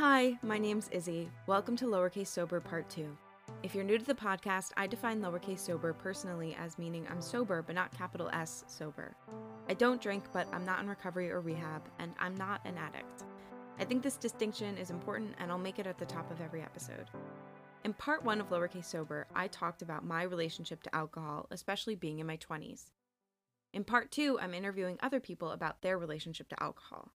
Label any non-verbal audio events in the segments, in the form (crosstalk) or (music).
Hi, my name's Izzi. Welcome to Lowercase Sober Part 2. If you're new to the podcast, I define lowercase sober personally as meaning I'm sober, but not capital S sober. I don't drink, but I'm not in recovery or rehab, and I'm not an addict. I think this distinction is important, and I'll make it at the top of every episode. In part one of Lowercase Sober, I talked about my relationship to alcohol, especially being in my 20s. In part two, I'm interviewing other people about their relationship to alcohol.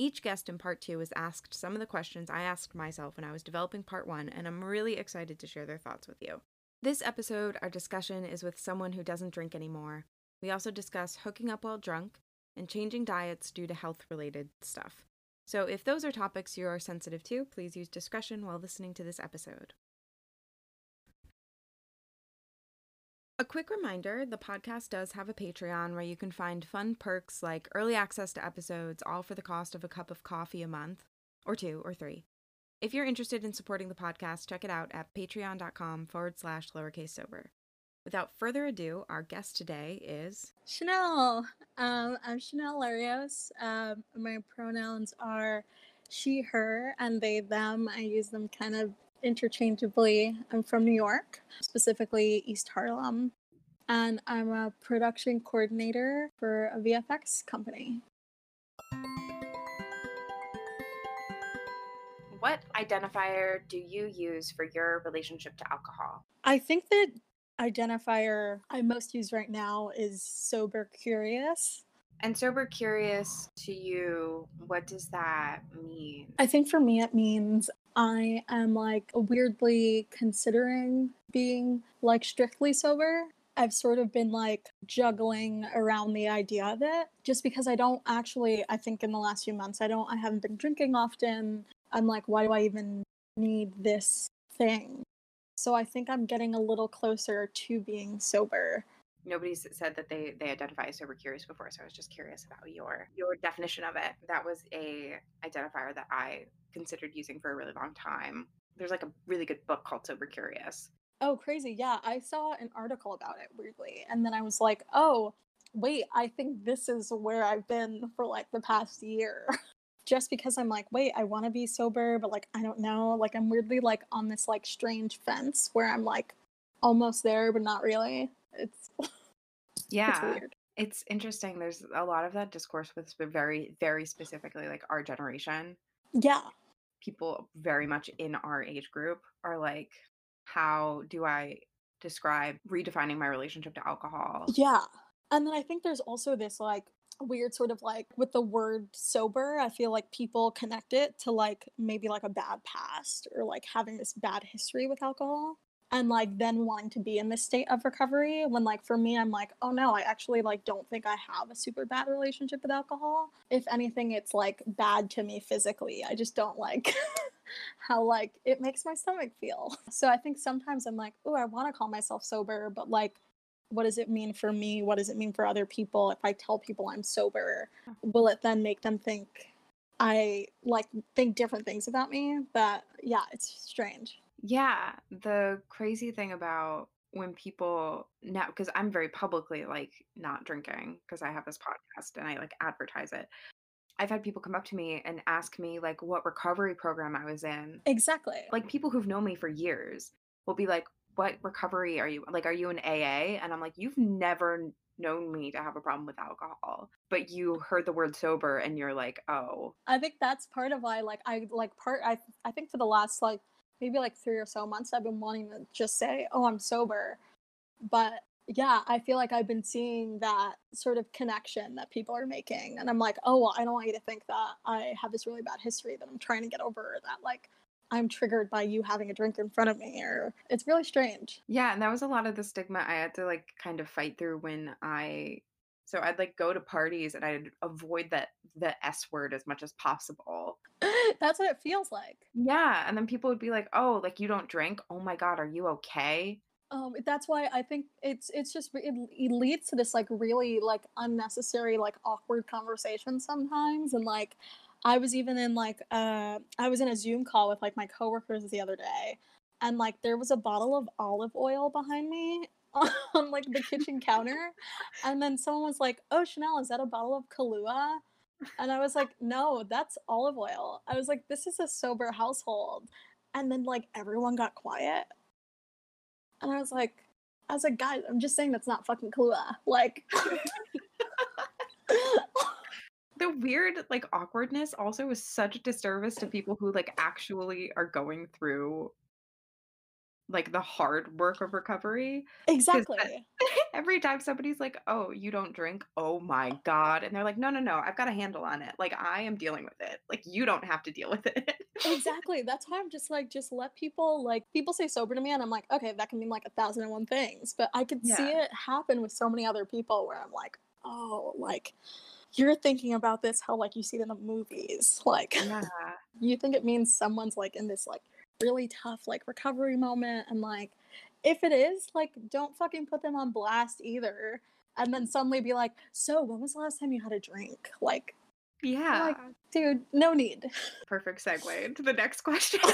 Each guest in part two was asked some of the questions I asked myself when I was developing part one, and I'm really excited to share their thoughts with you. This episode, our discussion is with someone who doesn't drink anymore. We also discuss hooking up while drunk and changing diets due to health related stuff. So, if those are topics you are sensitive to, please use discretion while listening to this episode. A quick reminder the podcast does have a Patreon where you can find fun perks like early access to episodes, all for the cost of a cup of coffee a month, or two, or three. If you're interested in supporting the podcast, check it out at patreon.com forward slash lowercase sober. Without further ado, our guest today is Chanelle. Um, I'm Chanelle Larios. Um, my pronouns are she, her, and they, them. I use them kind of interchangeably. I'm from New York, specifically East Harlem, and I'm a production coordinator for a VFX company. What identifier do you use for your relationship to alcohol? I think that identifier I most use right now is sober curious. And sober curious to you, what does that mean? I think for me, it means I am like weirdly considering being like strictly sober. I've sort of been like juggling around the idea of it just because I don't actually, I think in the last few months, I don't, I haven't been drinking often. I'm like, why do I even need this thing? So I think I'm getting a little closer to being sober. Nobody's said that they they identify as sober curious before, so I was just curious about your your definition of it. That was a identifier that I considered using for a really long time. There's like a really good book called Sober Curious. Oh, crazy. Yeah, I saw an article about it weirdly. And then I was like, oh, wait, I think this is where I've been for like the past year. (laughs) Just because I'm like, wait, I want to be sober, but like, I don't know. Like, I'm weirdly like on this like strange fence where I'm like almost there, but not really. (laughs) It's, Yeah. it's weird. It's interesting. There's a lot of that discourse with very, very specifically like our generation. Yeah. People very much in our age group are like, how do I describe redefining my relationship to alcohol? Yeah. And then I think there's also this like weird sort of like with the word sober, I feel like people connect it to like maybe like a bad past or like having this bad history with alcohol and like then wanting to be in this state of recovery when like for me I'm like, "Oh no, I actually like don't think I have a super bad relationship with alcohol. If anything, it's like bad to me physically. I just don't like (laughs) how like it makes my stomach feel." So I think sometimes I'm like, "Oh, I want to call myself sober, but like what does it mean for me? What does it mean for other people? If I tell people I'm sober, will it then make them think I like think different things about me? That yeah, it's strange. Yeah, the crazy thing about when people now because I'm very publicly like not drinking because I have this mm. podcast and I like advertise it. I've had people come up to me and ask me like what recovery program I was in. Exactly. Like people who've known me for years will be like, "What recovery are you? Like are you an AA?" And I'm like, "You've never known me to have a problem with alcohol, but you heard the word sober and you're like, "Oh, I think that's part of why like I like part I I think for the last like maybe like 3 or so months I've been wanting to just say, "Oh, I'm sober." But yeah, I feel like I've been seeing that sort of connection that people are making and I'm like, "Oh, well, I don't want you to think that I have this really bad history that I'm trying to get over or that like I'm triggered by you having a drink in front of me or it's really strange." Yeah, and that was a lot of the stigma I had to like kind of fight through when I so I'd like go to parties and I'd avoid that the S word as much as possible. (laughs) That's what it feels like. Yeah, and then people would be like, "Oh, like you don't drink? Oh my god, are you okay?" Um, that's why I think it's it's just it, it leads to this like really like unnecessary like awkward conversation sometimes, and like I was even in like uh I was in a Zoom call with like my coworkers the other day, and like there was a bottle of olive oil behind me (laughs) on like the kitchen counter, and then someone was like, "Oh, Chanelle, is that a bottle of Kahlua?" And I was like, no, that's olive oil. I was like, this is a sober household. And then like everyone got quiet. And I was like, I was like, guys, I'm just saying that's not fucking Kahlua. Like (laughs) the weird like awkwardness also is such a disservice to people who like actually are going through like the hard work of recovery. Exactly. (laughs) every time somebody's like, "Oh, you don't drink." Oh my god. And they're like, "No, no, no. I've got a handle on it. Like I am dealing with it. Like you don't have to deal with it." exactly. That's why I'm just like just let people like people say sober to me and I'm like, "Okay, that can mean like a thousand and one things." But I could yeah. see it happen with so many other people where I'm like, "Oh, like you're thinking about this how like you see it in the movies. Like yeah. (laughs) you think it means someone's like in this like really tough like recovery moment and like if it is like don't fucking put them on blast either and then suddenly be like so when was the last time you had a drink? Like yeah like dude no need. (laughs) Perfect segue to the next question. (laughs)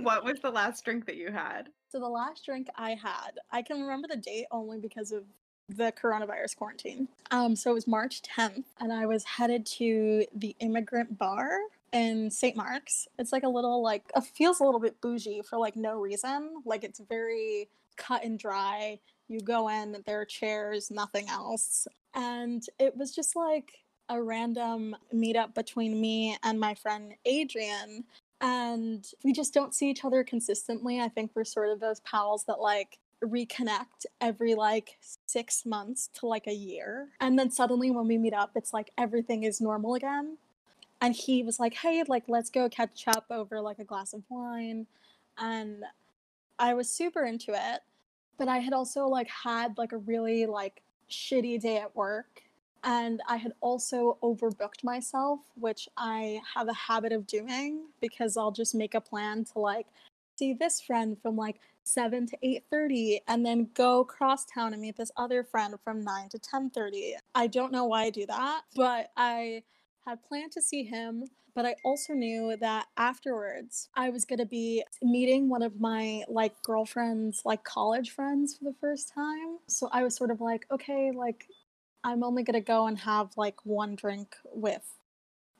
What was the last drink that you had? So the last drink i had i can remember the date only because of the coronavirus quarantine. Um, so it was March 10th, and I was headed to the Immigrant Bar in St. Mark's. It's like a little like it feels a little bit bougie for like no reason. Like it's very cut and dry. You go in, there are chairs, nothing else. And it was just like a random meetup between me and my friend Adrian. And we just don't see each other consistently. I think we're sort of those pals that like reconnect every like six months to like a year. And then suddenly when we meet up, it's like everything is normal again. And he was like, hey, like, let's go catch up over like a glass of wine. And I was super into it. But I had also like had like a really like shitty day at work. And I had also overbooked myself, which I have a habit of doing because I'll just make a plan to like see this friend from like 7 to 8.30 and then go cross town and meet this other friend from 9 to 10.30 i don't know why i do that but i had planned to see him but i also knew that afterwards i was going to be meeting one of my like girlfriends like college friends for the first time. So i was sort of like okay like i'm only going to go and have like one drink with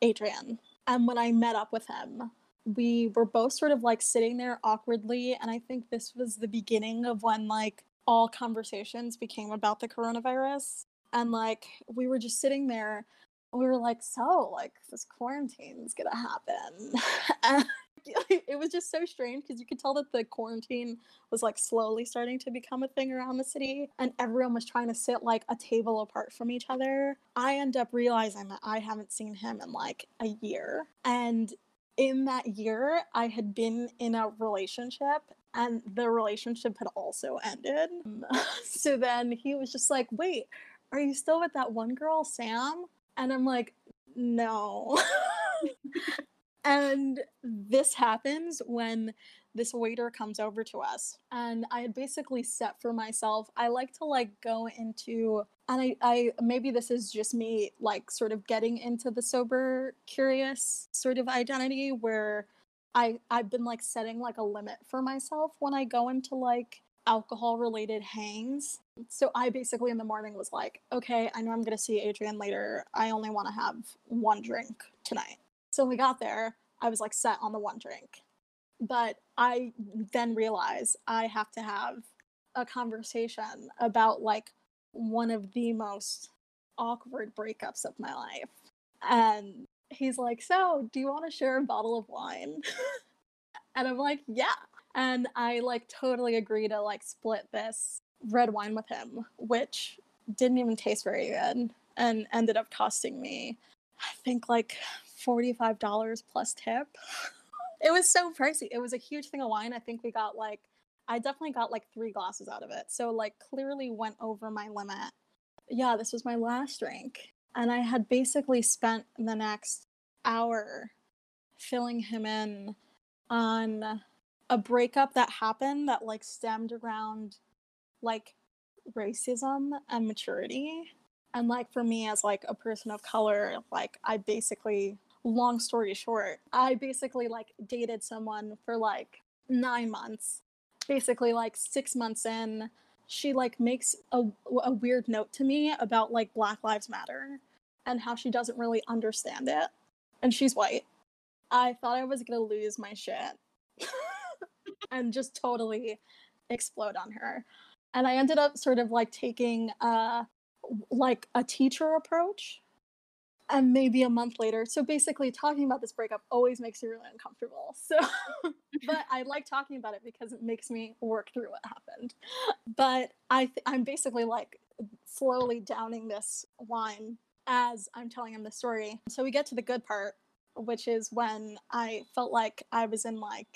adrian. And when i met up with him we were both sort of like sitting there awkwardly and i think this was the beginning of when like all conversations became about the coronavirus. And like we were just sitting there we were like so like this quarantine's gonna happen. (laughs) (laughs) It was just so strange because you could tell that the quarantine was like slowly starting to become a thing around the city and everyone was trying to sit like a table apart from each other. I end up realizing that i haven't seen him in like a year and in that year, I had been in a relationship and the relationship had also ended. Um, (laughs) so then he was just like, Wait, are you still with that one girl, Sam? And I'm like, No. (laughs) and this happens when this waiter comes over to us and i had basically set for myself i like to like go into and I, I maybe this is just me like sort of getting into the sober curious sort of identity where i i've been like setting like a limit for myself when i go into like alcohol related hangs. So i basically in the morning was like okay i know i'm going to see adrian later. I only want to have one drink tonight. So when we got there i was like set on the one drink but i then realized i have to have a conversation about like one of the most awkward breakups of my life. And he's like, So, do you want to share a bottle of wine? (laughs) and I'm like, Yeah. And I like totally agree to like split this red wine with him, which didn't even taste very good and ended up costing me, I think, like $45 plus tip. (laughs) it was so pricey. It was a huge thing of wine. I think we got like I definitely got like three glasses out of it. So like clearly went over my limit. Yeah, this was my last drink. And I had basically spent the next hour filling him in on a breakup that happened that like stemmed around like racism and maturity. And like for me as like a person of color, like I basically long story short, I basically like dated someone for like 9 months basically like six months in, she like makes a, a weird note to me about like Black Lives Matter and how she doesn't really understand it. And she's white. I thought I was gonna lose my shit (laughs) and just totally explode on her. And I ended up sort of like taking uh like a teacher approach and maybe a month later. So basically, talking about this breakup always makes me really uncomfortable. So, (laughs) but I like talking about it because it makes me work through what happened. But I, th- I'm basically like slowly downing this wine as I'm telling him the story. So we get to the good part, which is when I felt like I was in like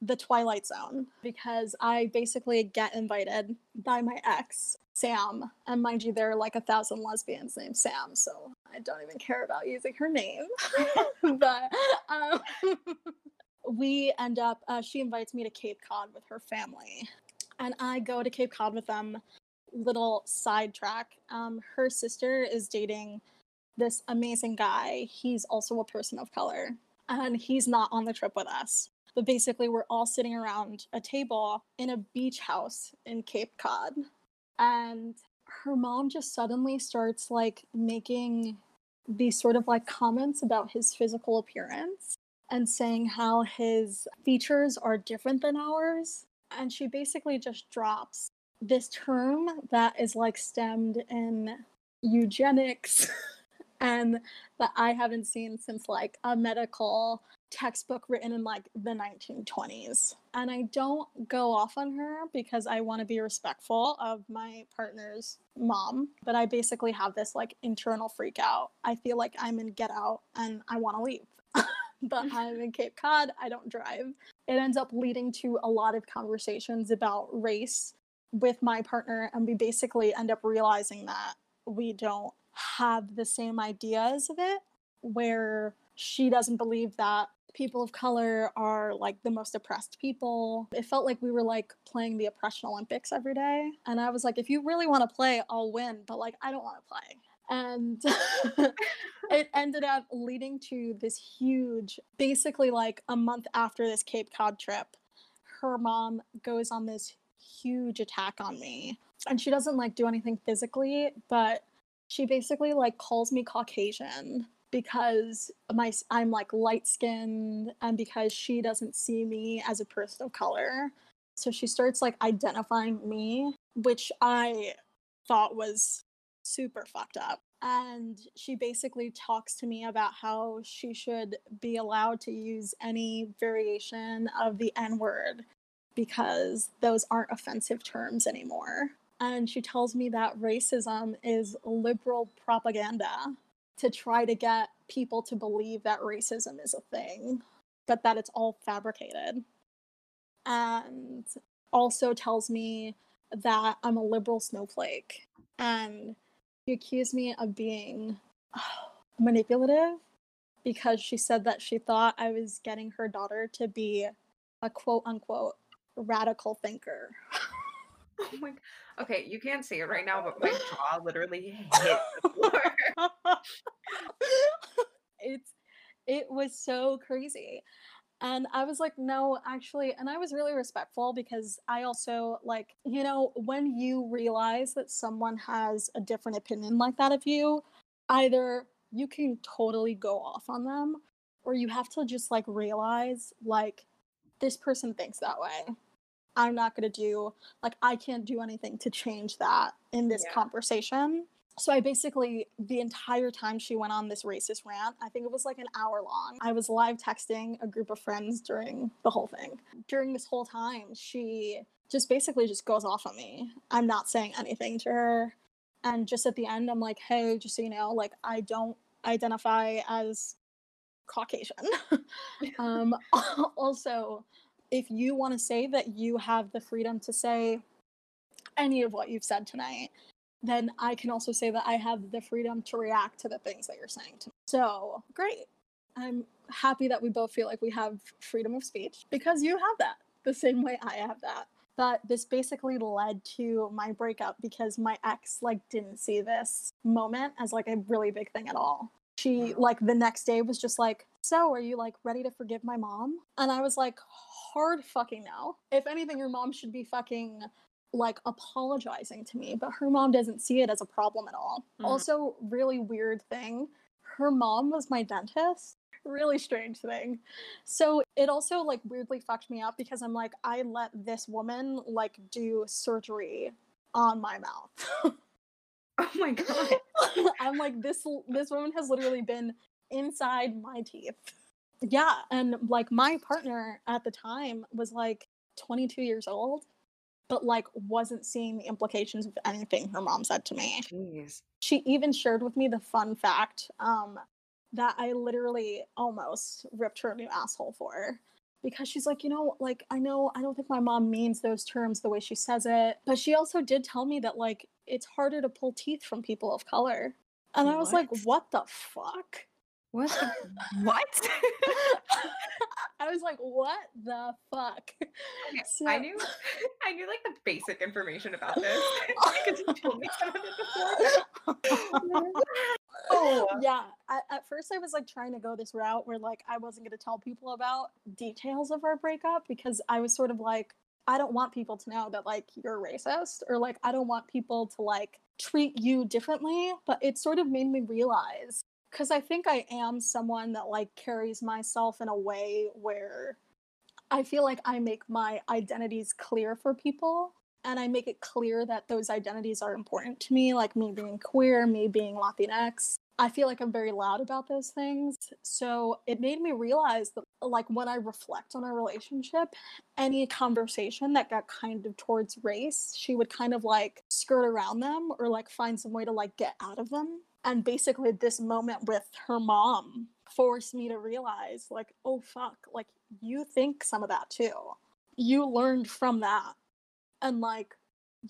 the twilight zone because I basically get invited by my ex Sam, and mind you, there are like a thousand lesbians named Sam, so I don't even care about using her name. (laughs) but um, (laughs) we end up, uh, she invites me to Cape Cod with her family, and I go to Cape Cod with them. Little sidetrack um, her sister is dating this amazing guy. He's also a person of color, and he's not on the trip with us. But basically, we're all sitting around a table in a beach house in Cape Cod. And her mom just suddenly starts like making these sort of like comments about his physical appearance and saying how his features are different than ours. And she basically just drops this term that is like stemmed in eugenics (laughs) and that I haven't seen since like a medical textbook written in like the 1920s. And I don't go off on her because I want to be respectful of my partner's mom, but I basically have this like internal freak out. I feel like I'm in Get Out and I want to leave. (laughs) but (laughs) I'm in Cape Cod, I don't drive. It ends up leading to a lot of conversations about race with my partner, and we basically end up realizing that we don't have the same ideas of it, where she doesn't believe that people of color are like the most oppressed people. It felt like we were like playing the oppression Olympics every day. And I was like, if you really want to play, I'll win, but like, I don't want to play. And (laughs) it ended up leading to this huge, basically, like a month after this Cape Cod trip, her mom goes on this huge attack on me. And she doesn't like do anything physically, but she basically like calls me Caucasian because my I'm like light skinned and because she doesn't see me as a person of color. So she starts like identifying me, which I thought was super fucked up. And she basically talks to me about how she should be allowed to use any variation of the N word because those aren't offensive terms anymore. And she tells me that racism is liberal propaganda to try to get people to believe that racism is a thing, but that it's all fabricated. And also tells me that I'm a liberal snowflake. And she accused me of being (sighs) manipulative because she said that she thought I was getting her daughter to be a quote unquote radical thinker. (laughs) Oh my Okay, you can't see it right now, but my jaw (laughs) literally hit the floor. (laughs) it's it was so crazy. And I was like, no, actually, and I was really respectful because I also like, you know, when you realize that someone has a different opinion like that of you, either you can totally go off on them or you have to just like realize like this person thinks that way I'm not going to do, like, I can't do anything to change that in this yeah. conversation. So I basically, the entire time she went on this racist rant, I think it was like an hour long, I was live texting a group of friends during the whole thing. During this whole time, she just basically just goes off on me. I'm not saying anything to her. And just at the end, I'm like, hey, just so you know, like, I don't identify as Caucasian. (laughs) um, (laughs) also, if you want to say that you have the freedom to say any of what you've said tonight, then I can also say that I have the freedom to react to the things that you're saying to me. So, great. I'm happy that we both feel like we have freedom of speech because you have that the same way I have that. But this basically led to my breakup because my ex like didn't see this moment as like a really big thing at all. She like the next day was just like, "So, are you like ready to forgive my mom?" And I was like, hard fucking now. If anything, your mom should be fucking like apologizing to me, but her mom doesn't see it as a problem at all. Mhm. Also, really weird thing, her mom was my dentist. Really strange thing. So it also like weirdly fucked me up because I'm like, I let this woman like do surgery on my mouth. (laughs) Oh my god. (laughs) I'm like, this this woman has literally been inside my teeth. Yeah, and like my partner at the time was like 22 years old, but like wasn't seeing the implications of anything her mom said to me. Jeez. She even shared with me the fun fact um, that I literally almost ripped her a new asshole for. Because she's like, you know, like, I know I don't think my mom means those terms the way she says it. But she also did tell me that, like, it's harder to pull teeth from people of color. And I was like, What? what the fuck? What? (laughs) what? (laughs) I was like, what the fuck? Okay, So- I knew (laughs) I knew like the basic information about this because you told me some of it before. Oh. yeah at, at first i was like trying to go this route where like i wasn't going to tell people about details of our breakup because i was sort of like i don't want people to know that like you're racist or like i don't want people to like treat you differently but it sort of made me realize because i think i am someone that like carries myself in a way where i feel like i make my identities clear for people and I make it clear that those identities are important to me, like me being queer, me being Latinx. I feel like I'm very loud about those things. So it made me realize that, like, when I reflect on our relationship, any conversation that got kind of towards race, she would kind of like skirt around them or like find some way to like get out of them. And basically, this moment with her mom forced me to realize, like, oh fuck, like, you think some of that too. You learned from that. And like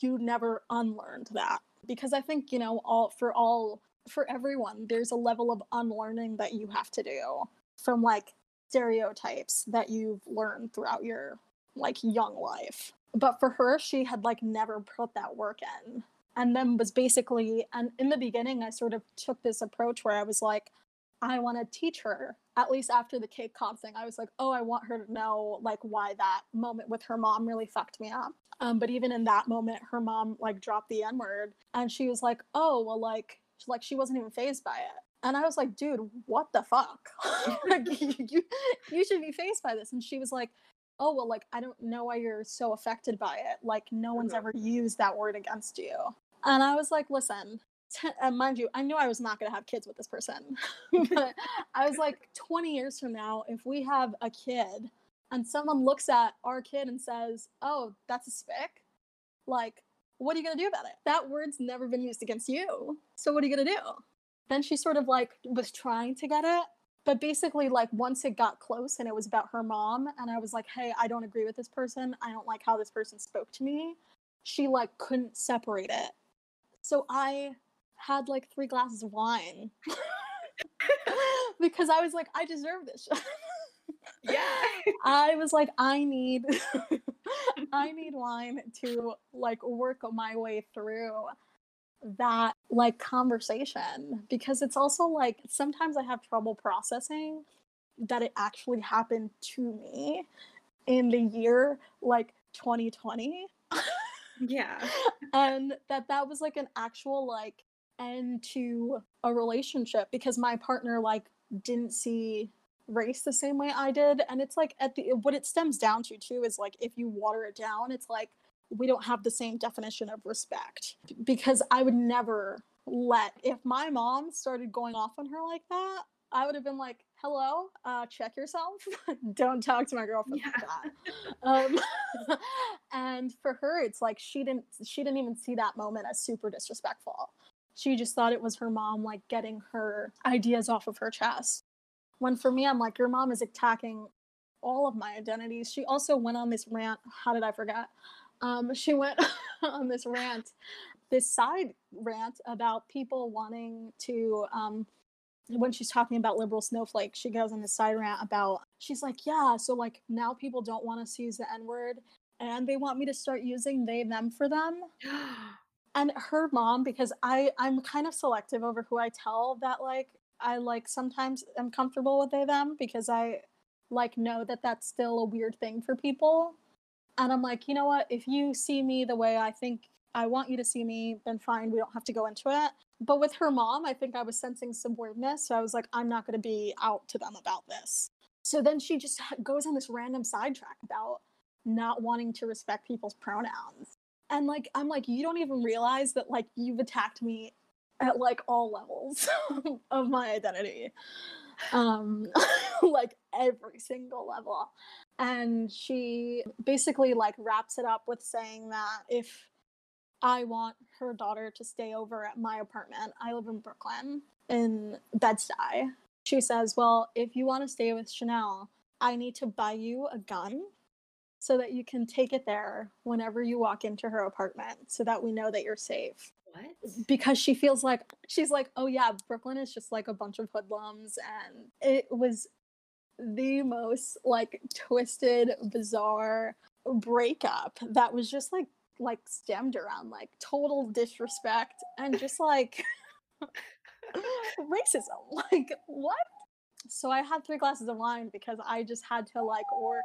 you never unlearned that. Because i think you know all for all for everyone there's a level of unlearning that you have to do from like stereotypes that you've learned throughout your like young life. But for her she had like never put that work in and then was basically and in the beginning i sort of took this approach where i was like i want to teach her at least after the Cape Cod thing. I was like oh i want her to know like why that moment with her mom really fucked me up. Um, but even in that moment her mom like dropped the n word and she was like oh well like like she wasn't even phased by it. And i was like dude what the fuck? (laughs) Like (laughs) you you should be phased by this. And she was like oh well like i don't know why you're so affected by it. Like no one's Mhm. ever used that word against you and i was like listen and mind you i knew i was not going to have kids with this person. (laughs) But i was like 20 years from now if we have a kid and someone looks at our kid and says oh that's a spick like what are you going to do about it? That word's never been used against you. So what are you going to do? Then she sort of like was trying to get it but basically like once it got close and it was about her mom and i was like hey i don't agree with this person. I don't like how this person spoke to me she like couldn't separate it so i had like three glasses of wine. (laughs) Because i was like i deserve this (laughs) yeah. I was like, I need, (laughs) I need wine to like work my way through that like conversation. Because it's also like sometimes I have trouble processing that it actually happened to me in the year like 2020 Yeah. (laughs) and that that was like an actual like end to a relationship because my partner like didn't see race the same way I did and it's like at the what it stems down to too is like if you water it down it's like we don't have the same definition of respect because I would never let if my mom started going off on her like that I would have been like hello uh check yourself. (laughs) Don't talk to my girlfriend like that. (laughs) Um (laughs) and for her it's like she didn't she didn't even see that moment as super disrespectful. She just thought it was her mom like getting her ideas off of her chest. When for me i'm like your mom is attacking all of my identities. She also went on this rant how did i forget? Um she went on this rant this side rant about people wanting to um when she's talking about liberal snowflake she goes on this side rant about she's like yeah so like now people don't want us to use the n word and they want me to start using they them for them (gasps) and her mom because i i'm kind of selective over who i tell that like i like sometimes am comfortable with they them because i like know that that's still a weird thing for people And I'm like, you know what? If you see me the way I think I want you to see me, then fine. We don't have to go into it. But with her mom, I think I was sensing some weirdness. So I was like, I'm not going to be out to them about this. So then she just goes on this random sidetrack about not wanting to respect people's pronouns. And like, I'm like, you don't even realize that like you've attacked me at like all levels (laughs) of my identity. Um, (laughs) like every single level. And she basically like wraps it up with saying that if I want her daughter to stay over at my apartment. I live in Brooklyn, in Bed-Stuy. She says, Well, if you want to stay with Chanelle, I need to buy you a gun so that you can take it there whenever you walk into her apartment so that we know that you're safe. What? Because she feels like, she's like, Oh, yeah, Brooklyn is just like a bunch of hoodlums. And it was the most like twisted, bizarre breakup that was just like like stemmed around like total disrespect and just like (laughs) racism. (laughs) Like what? So I had three glasses of wine because I just had to like work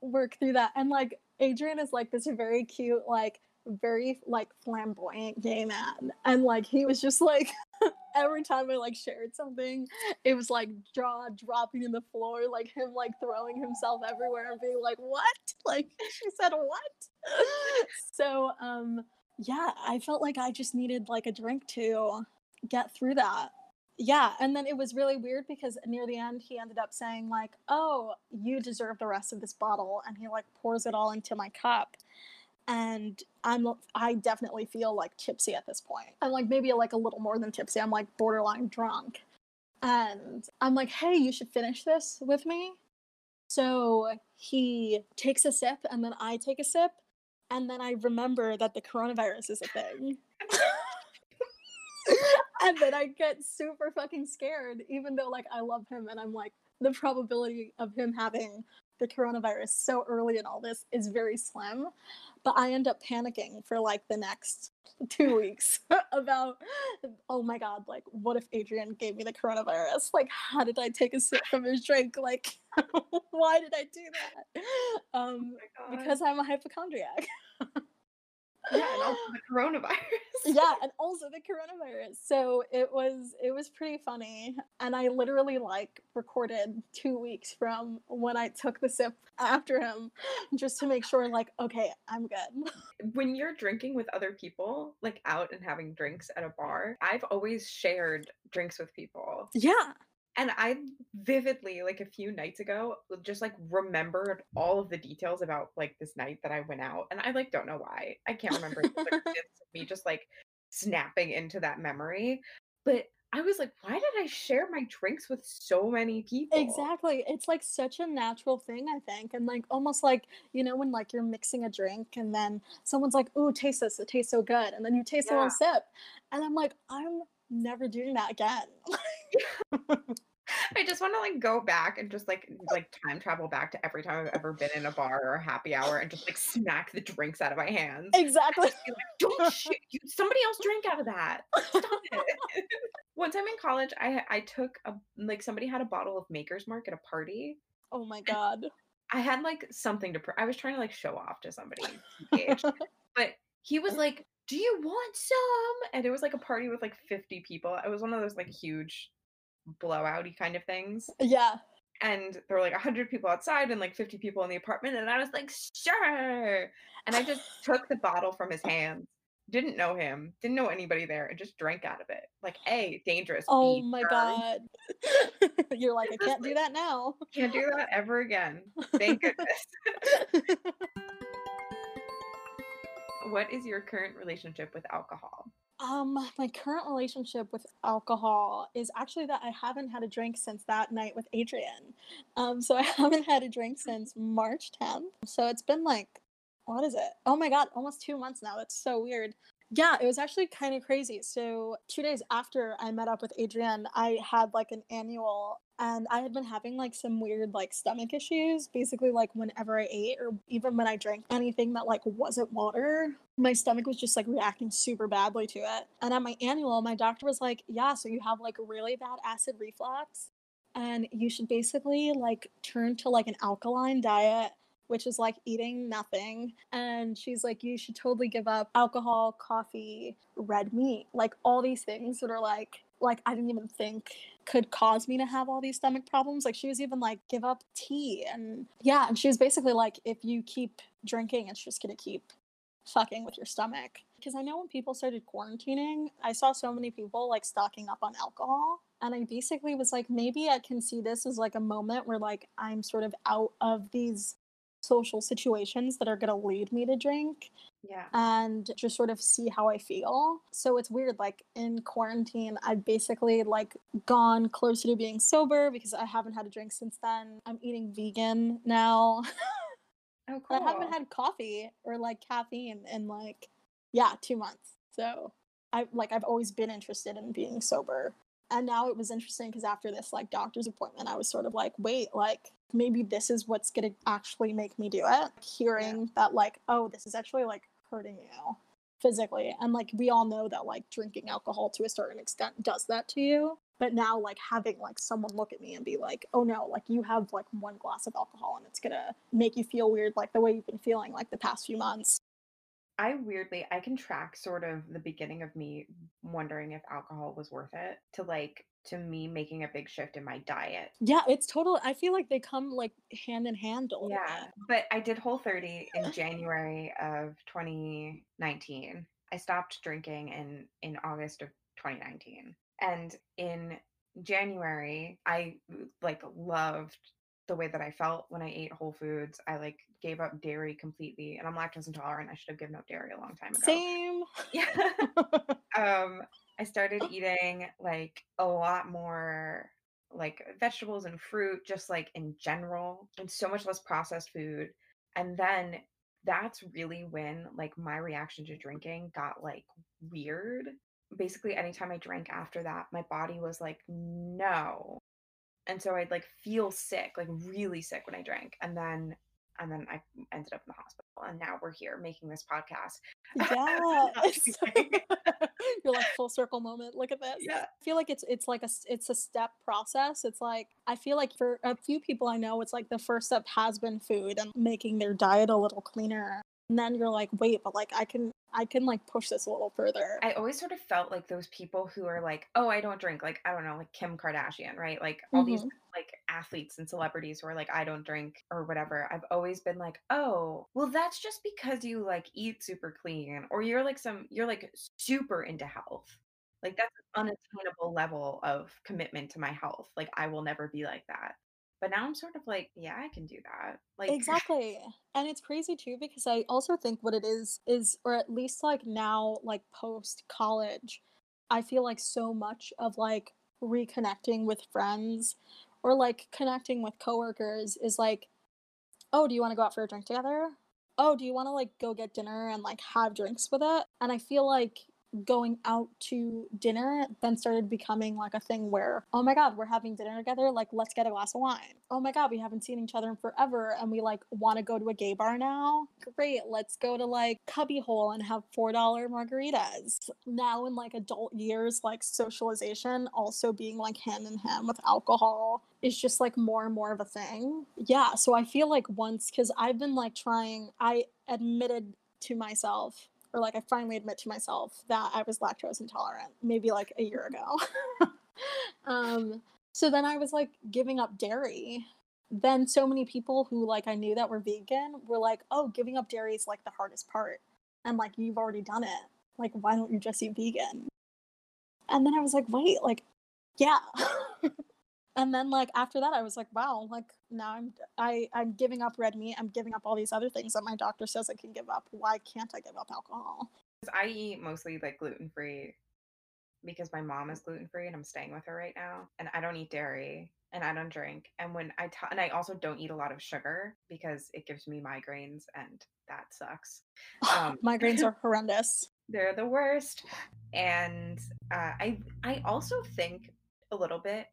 work through that. And like Adrian is like this very cute, like very like flamboyant gay man. And like he was just like (laughs) every time I like shared something, it was like jaw dropping in the floor, like him like throwing himself everywhere and being like, What? Like she said what? (laughs) so um yeah, I felt like I just needed like a drink to get through that. Yeah, and then it was really weird because near the end he ended up saying like, "Oh, you deserve the rest of this bottle," and he like pours it all into my cup and I'm I definitely feel like tipsy at this point. I'm like maybe like a little more than tipsy. I'm like borderline drunk. And I'm like, "Hey, you should finish this with me." So he takes a sip and then I take a sip and then I remember that the coronavirus is a thing. (laughs) and then I get super fucking scared even though like I love him and I'm like the probability of him having the coronavirus so early in all this is very slim. But I end up panicking for like the next two weeks (laughs) about, oh my God, like, what if Adrian gave me the coronavirus? Like, how did I take a sip from his drink? Like, (laughs) why did I do that? Um, Oh because I'm a hypochondriac. (laughs) yeah, and also the coronavirus. yeah and also the coronavirus so it was it was pretty funny and i literally like recorded two weeks from when i took the sip after him just to make sure like okay i'm good when you're drinking with other people, like out and having drinks at a bar, I've always shared drinks with people. yeah And I vividly, like a few nights ago, just like remembered all of the details about like this night that I went out. And I like don't know why. I can't remember the coincidence of me just like snapping into that memory. But I was like, why did I share my drinks with so many people? exactly it's like such a natural thing i think and like almost like you know when like you're mixing a drink and then someone's like ooh taste this it tastes so good and then you taste a little sip and i'm like i'm never doing that again (laughs) I just want to like go back and just like like time travel back to every time I've ever been in a bar or a happy hour and just like smack the drinks out of my hands. exactly like, Don't shit, you, somebody else drink out of that. Stop it. (laughs) One time in college, I I took a like somebody had a bottle of Maker's Mark at a party. oh my god I had like something to. Pr- I was trying to like show off to somebody, (laughs) but he was like, "Do you want some?" And it was like a party with like fifty people. It was one of those like huge blowouty kind of things yeah and there were like 100 people outside and like 50 people in the apartment and i was like sure and i just took the bottle from his hands didn't know him didn't know anybody there and just drank out of it like a dangerous Oh B, my god. (laughs) You're like, I can't do that now. can't do that ever again thank (laughs) goodness (laughs) what is your current relationship with alcohol um, my current relationship with alcohol is actually that I haven't had a drink since that night with Adrian. Um, so I (laughs) haven't had a drink since March 10th. So it's been like, what is it? Oh my god, almost two months now. That's so weird. Yeah, it was actually kind of crazy. So, two days after I met up with Adrian, I had like an annual and I had been having like some weird like stomach issues. Basically, like whenever I ate or even when I drank anything that like wasn't water, my stomach was just like reacting super badly to it. And at my annual, my doctor was like, Yeah, so you have like really bad acid reflux and you should basically like turn to like an alkaline diet which is like eating nothing. And she's like, you should totally give up alcohol, coffee, red meat, like all these things that are like, like I didn't even think could cause me to have all these stomach problems. Like she was even like, give up tea. And yeah, and she was basically like, if you keep drinking, it's just gonna keep fucking with your stomach. Because I know when people started quarantining, I saw so many people like stocking up on alcohol. And I basically was like, maybe I can see this as like a moment where like I'm sort of out of these social situations that are going to lead me to drink Yeah. and just sort of see how I feel. So it's weird. Like in quarantine, I've basically like gone closer to being sober because I haven't had a drink since then. I'm eating vegan now. (laughs) Oh, cool. I haven't had coffee or like caffeine in like yeah, two months. So I like I've always been interested in being sober. And now it was interesting because after this like doctor's appointment, I was sort of like, wait, like maybe this is what's gonna actually make me do it. Hearing that like, oh, this is actually like hurting you physically. And like we all know that like drinking alcohol to a certain extent does that to you. But now like having like someone look at me and be like, oh no, like you have like one glass of alcohol and it's gonna make you feel weird like the way you've been feeling like the past few months. I weirdly I can track sort of the beginning of me wondering if alcohol was worth it to like to me making a big shift in my diet. Yeah, it's total I feel like they come like hand in hand Yeah, but I did Whole 30 in (laughs) January of 2019. I stopped drinking in in August of 2019. And in January, I like loved the way that I felt when I ate whole foods. I like gave up dairy completely, and I'm lactose intolerant. I should have given up dairy a long time ago. Same. (laughs) Yeah. um, I started eating like a lot more like vegetables and fruit, just like in general, and so much less processed food. And then that's really when like my reaction to drinking got like weird. Basically, anytime I drank after that, my body was like, no. And so I'd like feel sick, like really sick when I drank. And then and then I ended up in the hospital. And now we're here making this podcast. yeah. Not (laughs) it's- drinking. (laughs) You're like full circle moment. Look at this. Yeah. I feel like it's it's like a it's a step process. It's like I feel like for a few people I know, it's like the first step has been food and making their diet a little cleaner. And then you're like, wait, but like I can I can like push this a little further. I always sort of felt like those people who are like, oh, I don't drink, like, I don't know, like Kim Kardashian, right? Like all these Mhm. like athletes and celebrities who are like, I don't drink or whatever. I've always been like, oh, well, that's just because you like eat super clean or you're like some, you're like super into health. Like that's an unattainable level of commitment to my health. Like I will never be like that. But now I'm sort of like, yeah, I can do that. Like (laughs) exactly and it's crazy too because i also think what it is is or at least like now like post college i feel like so much of like reconnecting with friends or like connecting with coworkers is like oh do you want to go out for a drink together oh do you want to like go get dinner and like have drinks with it and i feel like going out to dinner then started becoming like a thing where oh my god we're having dinner together like let's get a glass of wine. Oh my god we haven't seen each other in forever and we like want to go to a gay bar now? Great let's go to like cubbyhole and have four dollar margaritas. Now in like adult years like socialization also being like hand in hand with alcohol is just like more and more of a thing. Yeah so i feel like once because i've been like trying i admitted to myself or like I finally admit to myself that I was lactose intolerant, maybe like a year ago. (laughs) um, so then I was like giving up dairy. Then so many people who like I knew that were vegan were like, "Oh, giving up dairy is like the hardest part," and like you've already done it. Like, why don't you just eat vegan? And then I was like, wait, like, yeah. (laughs) and then like after that, I was like, wow, like now I'm I I'm giving up red meat. I'm giving up all these other things that my doctor says I can give up. Why can't I give up alcohol? 'Cause I eat mostly like gluten free because my mom is gluten free and I'm staying with her right now. And I don't eat dairy and I don't drink. And when I t- and I also don't eat a lot of sugar because it gives me migraines and that sucks. (laughs) Um, Migraines are (laughs) horrendous. they're the worst. And uh, I I also think a little bit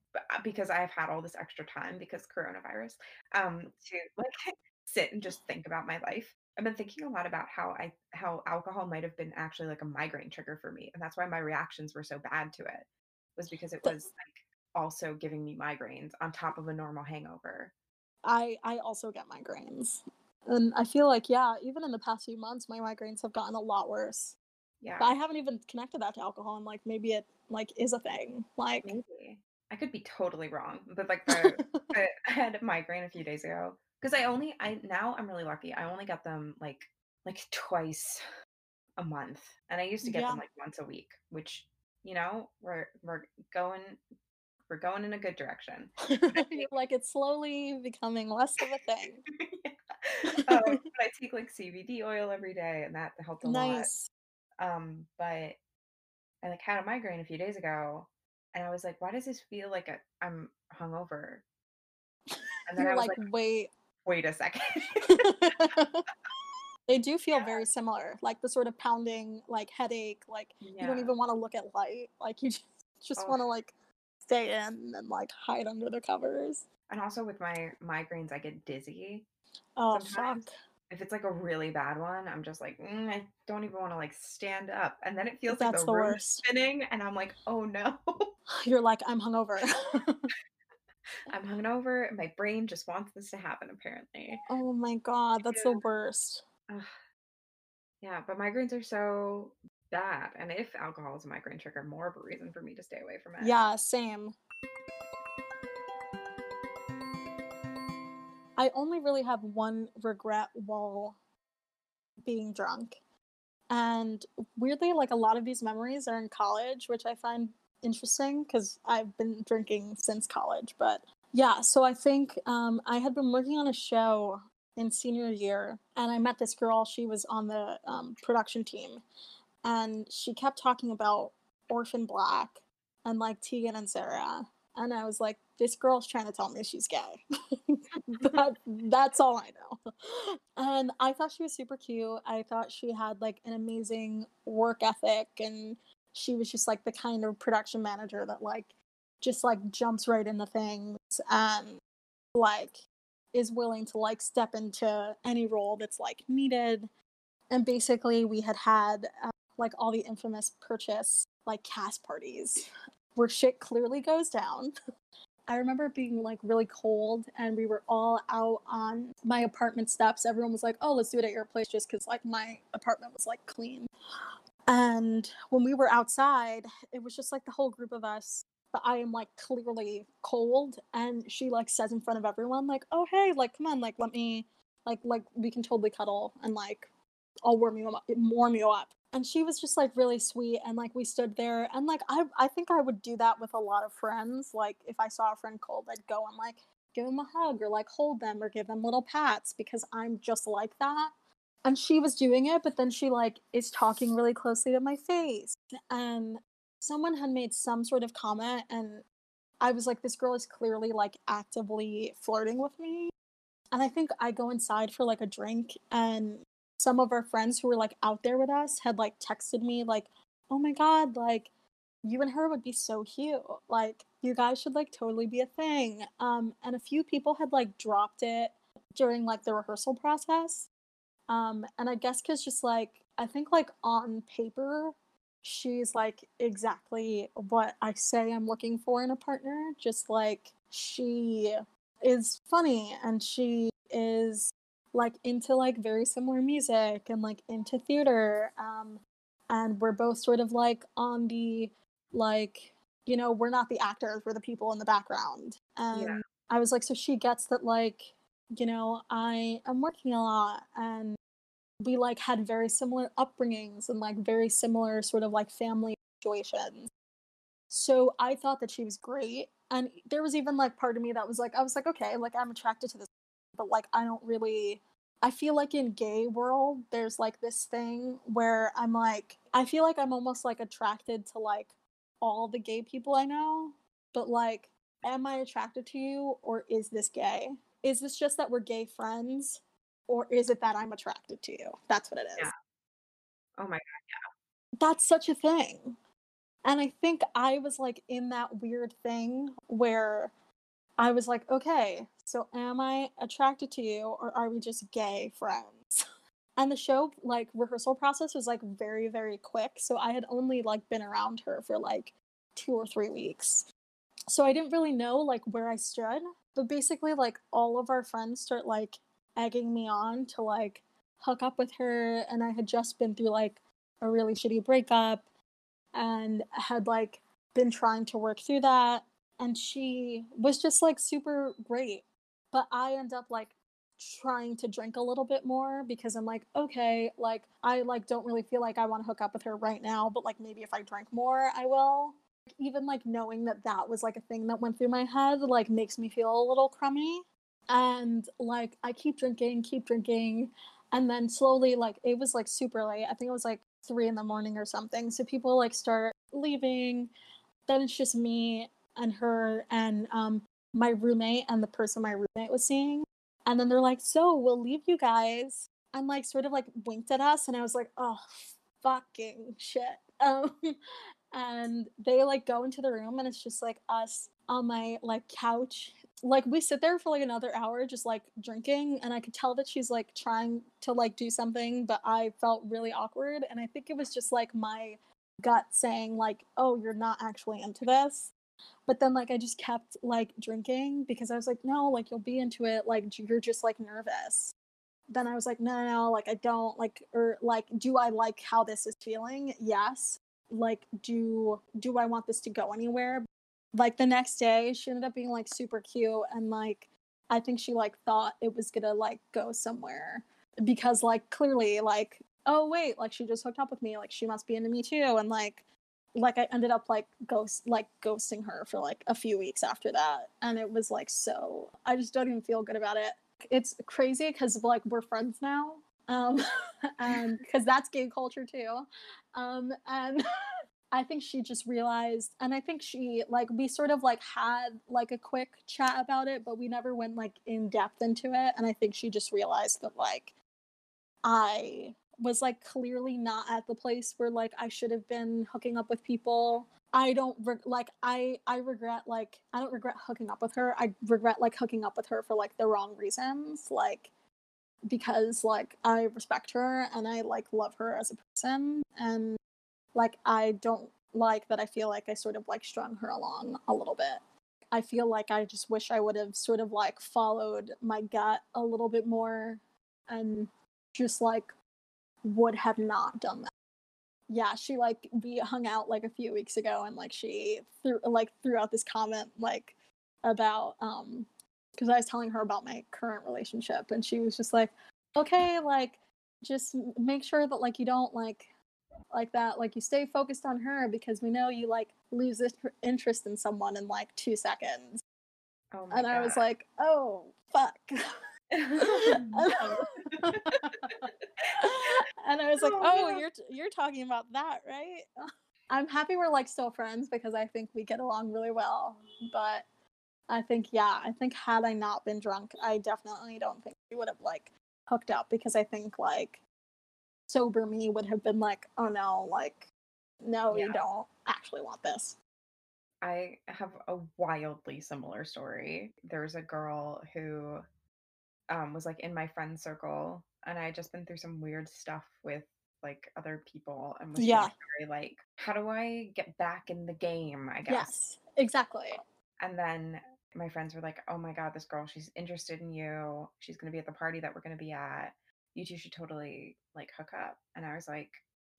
because I've had all this extra time because coronavirus um to (laughs) like sit and just think about my life. I've been thinking a lot about how I how alcohol might have been actually like a migraine trigger for me, and that's why my reactions were so bad to it. Was because it was like also giving me migraines on top of a normal hangover. I I also get migraines. And I feel like, yeah, even in the past few months, my migraines have gotten a lot worse. Yeah. But I haven't even connected that to alcohol, and like maybe it like is a thing. Like, Maybe. I could be totally wrong, but like the, (laughs) I I had a migraine a few days ago because I only I now I'm really lucky. I only got them like like twice a month, and I used to get Yeah. them like once a week, which you know we're we're going we're going in a good direction. (laughs) like it's slowly becoming less of a thing. (laughs) um, but I take like CBD oil every day, and that helped a lot. nice. Um, but I like had a migraine a few days ago, and I was like, why does this feel like a, I'm hungover? And then You're I was like, like, wait. wait a second. (laughs) they do (laughs) feel Yeah. very similar, like the sort of pounding, like headache. Like you don't even want to look at light. Like you (laughs) just, just Ugh. want to like stay in and like hide under the covers. And also with my migraines, I get dizzy. Oh Sometimes. fuck! If it's like a really bad one, I'm just like, mm, I don't even want to like stand up. And then it feels That's like the the room's worst. spinning, and I'm like, oh no, (sighs) You're like I'm hungover. (laughs) I'm hungover. My brain just wants this to happen. Apparently, oh my god, that's the worst. Ugh. yeah. But migraines are so bad, and if alcohol is a migraine trigger, more of a reason for me to stay away from it. Yeah, same. I only really have one regret while being drunk. And weirdly, like a lot of these memories are in college, which I find interesting because I've been drinking since college. But yeah, so I think um, I had been working on a show in senior year and I met this girl. She was on the um, production team and she kept talking about Orphan Black and like Tegan and Sara. And I was like, this girl's trying to tell me she's gay. (laughs) that, that's all I know. And I thought she was super cute. I thought she had like an amazing work ethic and she was just like the kind of production manager that like just like jumps right into things and like is willing to like step into any role that's like needed. And basically we had had uh, like all the infamous Purchase like cast parties where shit clearly goes down. (laughs) I remember being like really cold and we were all out on my apartment steps. Everyone was like, "Oh, let's do it at your place just cuz like my apartment was like clean." And when we were outside, it was just like the whole group of us. But I am like clearly cold and she like says in front of everyone like, "Oh, hey, like come on, like let me like like we can totally cuddle and like I'll warm you up, warm you up." And she was just like really sweet and like we stood there and like I I think I would do that with a lot of friends. Like if I saw a friend cold, I'd go and like give them a hug or like hold them or give them little pats because I'm just like that. And she was doing it, but then she like is talking really closely to my face. And someone had made some sort of comment and I was like, this girl is clearly like actively flirting with me. And I think I go inside for like a drink and some of our friends who were like out there with us had like texted me like, "Oh my god, like you and her would be so cute. Like you guys should like totally be a thing." Um and a few people had like dropped it during like the rehearsal process. Um and I guess cuz just like I think like on paper she's like exactly what I say I'm looking for in a partner, just like she is funny and she is like into like very similar music and like into theater um and we're both sort of like on the like you know we're not the actors we're the people in the background and Yeah. i was like so she gets that like you know i am working a lot and we like had very similar upbringings and like very similar sort of like family situations so i thought that she was great and there was even like part of me that was like i was like okay like i'm attracted to this but like I don't really I feel like in gay world there's like this thing where I'm like I feel like I'm almost like attracted to like all the gay people I know, but like am I attracted to you or is this gay? Is this just that we're gay friends or is it that I'm attracted to you? That's what it is. Yeah. Oh my God. Yeah. That's such a thing. And I think I was like in that weird thing where I was like, okay, so am I attracted to you or are we just gay friends? (laughs) And the show like rehearsal process was like very very quick, so I had only like been around her for like 2 or 3 weeks. So I didn't really know like where I stood, but basically like all of our friends start like egging me on to like hook up with her and I had just been through like a really shitty breakup and had like been trying to work through that and she was just like super great. But i end up like trying to drink a little bit more because i'm like okay like i like don't really feel like i want to hook up with her right now but like maybe if i drink more i will. Even like knowing that that was like a thing that went through my head like makes me feel a little crummy and like i keep drinking keep drinking and then slowly like it was like super late i think it was like three in the morning or something so people like start leaving then it's just me and her and um my roommate and the person my roommate was seeing and then they're like so we'll leave you guys and like sort of like winked at us and i was like oh fucking shit (laughs) um and they like go into the room and it's just like us on my like couch like we sit there for like another hour just like drinking and i could tell that she's like trying to like do something but i felt really awkward and i think it was just like my gut saying like oh you're not actually into this. But then like i just kept like drinking because i was like no like you'll be into it like you're just like nervous. Then i was like no no, no like i don't like or like do i like how this is feeling? Yes. Like do do i want this to go anywhere like the next day she ended up being like super cute and like i think she like thought it was gonna like go somewhere because like clearly like oh wait like she just hooked up with me like she must be into me too and like like i ended up like ghost like ghosting her for like a few weeks after that and it was like so i just don't even feel good about it. It's crazy because like we're friends now um (laughs) and because that's gay culture too um and (laughs) I think she just realized, and I think she like we sort of like had like a quick chat about it, but we never went like in depth into it. And I think she just realized that like I was like clearly not at the place where like I should have been hooking up with people. I don't re- like I I regret like I don't regret hooking up with her. I regret like hooking up with her for like the wrong reasons, like because like I respect her and I like love her as a person and like I don't like that I feel like I sort of like strung her along a little bit. I feel like I just wish I would have sort of like followed my gut a little bit more and just like would have not done that. Yeah, she like we hung out like a few weeks ago and like she threw like threw out this comment like about um because I was telling her about my current relationship and she was just like, "Okay, like just make sure that like you don't like like that like you stay focused on her because we know you like lose this interest in someone in like two seconds. Oh and God. i was like oh fuck. (laughs) (laughs) And i was like oh, oh you're you're talking about that right? (laughs) I'm happy we're like still friends because i think we get along really well but i think yeah i think had i not been drunk i definitely don't think we would have like hooked up because i think like sober me would have been like, oh no, like, no, yeah. you don't actually want this. I have a wildly similar story. There's a girl who um, was like in my friend circle, and I had just been through some weird stuff with like other people, and was yeah. very like, how do I get back in the game? I guess. Yes, exactly. And then my friends were like, oh my god, this girl, she's interested in you. She's gonna be at the party that we're gonna be at you two should totally like hook up. And I was like,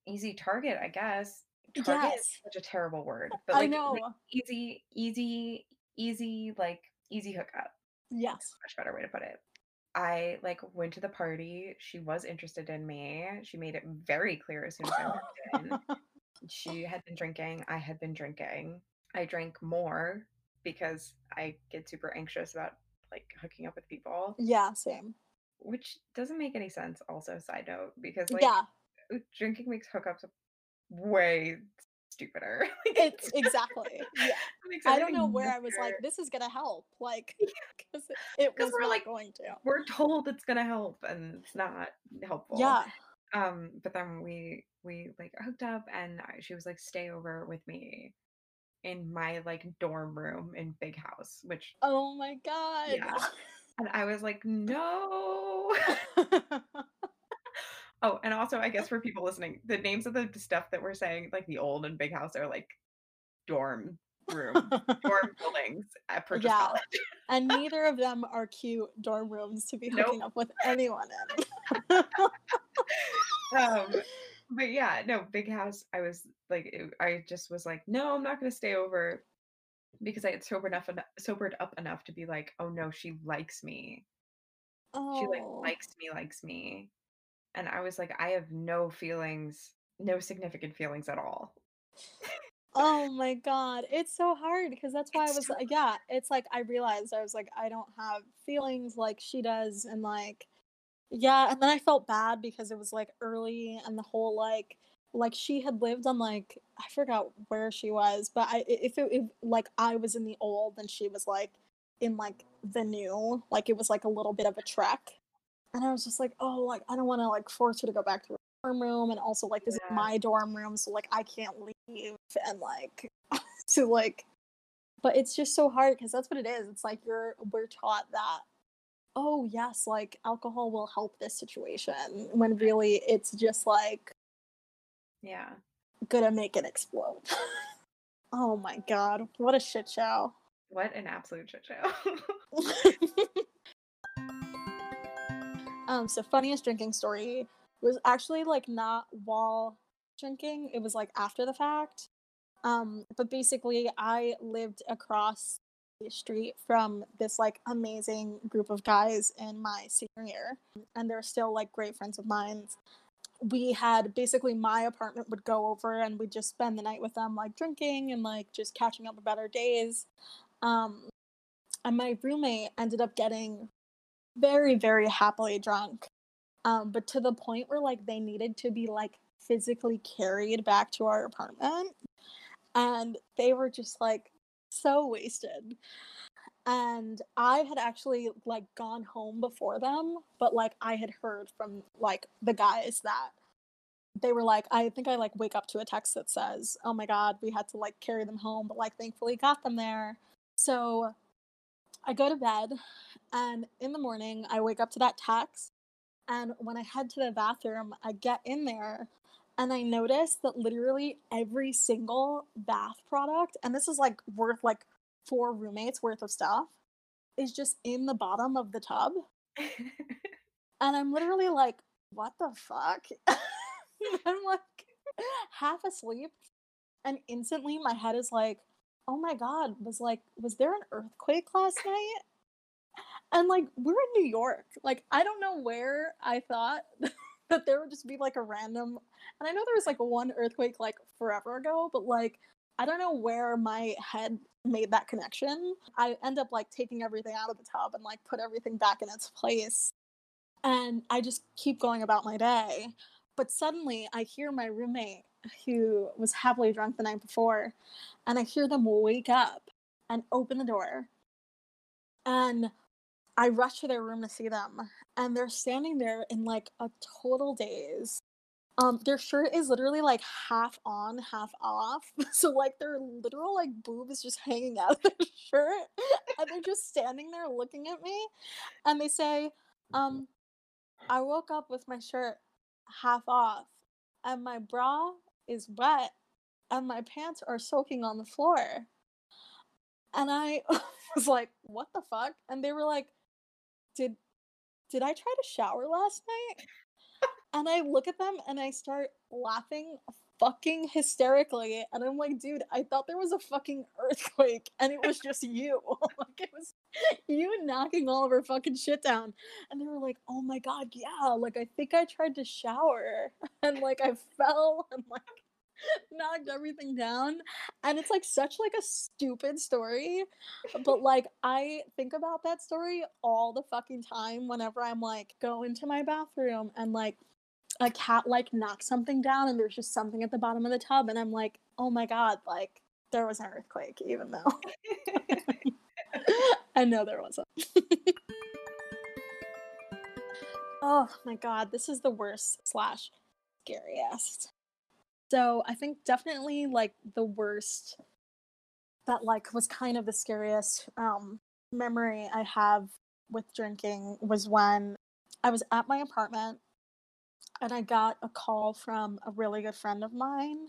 easy target, I guess. Target yes. is such a terrible word, but like, I know. Like, easy, easy, easy, like easy hookup. Yes, much better way to put it. I like went to the party. She was interested in me. She made it very clear as soon as I walked in. (laughs) She had been drinking. I had been drinking. I drank more because I get super anxious about like hooking up with people. Yeah, same which doesn't make any sense also side note because like yeah. drinking makes hookups way stupider. (laughs) It's (laughs) exactly yeah. i don't know where i was like this is gonna help (laughs) like because it, was we're like going to. we're told it's gonna help and it's not helpful. Yeah. Um but then we we like hooked up and she was like stay over with me in my like dorm room in Big Haus which oh my god. Yeah and I was like, no. (laughs) (laughs) oh, and also, I guess for people listening, the names of the stuff that we're saying, like the old and Big Haus, are like dorm room dorm (laughs) buildings at Purchase Yeah. College. and neither of them are cute dorm rooms to be Nope. hooking up with anyone in. um, but yeah, no, Big Haus. I was like, I just was like, no, I'm not gonna stay over because I had sobered enough, eno- sobered up enough to be like, oh no, she likes me. She like oh. likes me, likes me, and I was like, I have no feelings, no significant feelings at all. Oh my god, it's so hard because that's why It's I was so uh, like, yeah, it's like I realized I was like, I don't have feelings like she does, and like, yeah, and then I felt bad because it was like early and the whole like, like she had lived on like I forgot where she was, but I if it if, like I was in the old and she was like in like the new, like it was like a little bit of a trek, and I was just like, oh, like I don't want to like force her to go back to her dorm room, and also like this Yeah. is my dorm room, so like I can't leave, and like (laughs) so like, but it's just so hard because that's what it is. It's like you're we're taught that, oh yes, like alcohol will help this situation, when really it's just like Yeah. gonna make it explode. (laughs) oh my god, what a shit show. What an absolute shit show. (laughs) um, so funniest drinking story was actually like not while drinking, it was like after the fact. Um, but basically I lived across the street from this like amazing group of guys in my senior year, and they're still like great friends of mine. We had basically my apartment would go over and we'd just spend the night with them, like drinking and like just catching up about our days. Um, and my roommate ended up getting very very happily drunk um but to the point where like they needed to be like physically carried back to our apartment and they were just like so wasted and i had actually like gone home before them but like i had heard from like the guys that they were like i think i like wake up to a text that says oh my god we had to like carry them home but like thankfully got them there. So i go to bed and in the morning i wake up to that text and when i head to the bathroom i get in there and i notice that literally every single bath product and this is like worth like four roommates worth of stuff is just in the bottom of the tub. (laughs) And i'm literally like what the fuck? (laughs) I'm like half asleep and instantly my head is like oh my god was like was there an earthquake last (laughs) night? And like we're in new york. Like i don't know where i thought that there would just be like a random and i know there was like one earthquake like forever ago but like i don't know where my head made that connection i end up like taking everything out of the tub and like put everything back in its place and i just keep going about my day but suddenly i hear my roommate who was heavily drunk the night before and i hear them wake up and open the door and I rush to their room to see them, and they're standing there in like a total daze. Um, their shirt is literally like half on, half off. (laughs) So like their literal like boob is just hanging out of their shirt, and they're just standing there looking at me, and they say, um, "I woke up with my shirt half off, and my bra is wet, and my pants are soaking on the floor." And I (laughs) was like, "What the fuck?" And they were like, "Did did I try to shower last night?" And I look at them and I start laughing fucking hysterically. And I'm like, dude, I thought there was a fucking earthquake and it was (laughs) just you. (laughs) like it was you knocking all of our fucking shit down. And they were like, oh my god, yeah. Like I think I tried to shower (laughs) and like I fell and like knocked everything down. And it's like such like a stupid story. But like I think about that story all the fucking time whenever I'm like go into my bathroom and like a cat like knocks something down and there's just something at the bottom of the tub and I'm like, oh my god, like there was an earthquake, even though (laughs) (laughs) I know there wasn't. (laughs) oh my god, this is the worst slash scariest. So I think definitely like the worst that like was kind of the scariest um memory I have with drinking was when I was at my apartment and I got a call from a really good friend of mine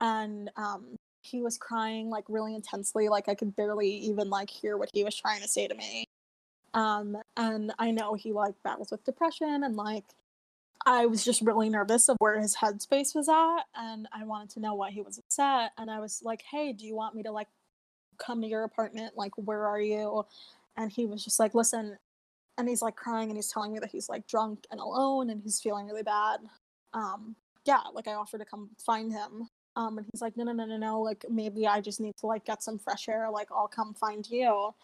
and um he was crying like really intensely like i could barely even like hear what he was trying to say to me. Um and i know he like battles with depression and like i was just really nervous of where his headspace was at and i wanted to know why he was upset and i was like hey do you want me to like come to your apartment? Like where are you? And he was just like listen and he's like crying and he's telling me that he's like drunk and alone and he's feeling really bad. Um yeah like i offered to come find him. Um and he's like no no no no no like maybe i just need to like get some fresh air like i'll come find you.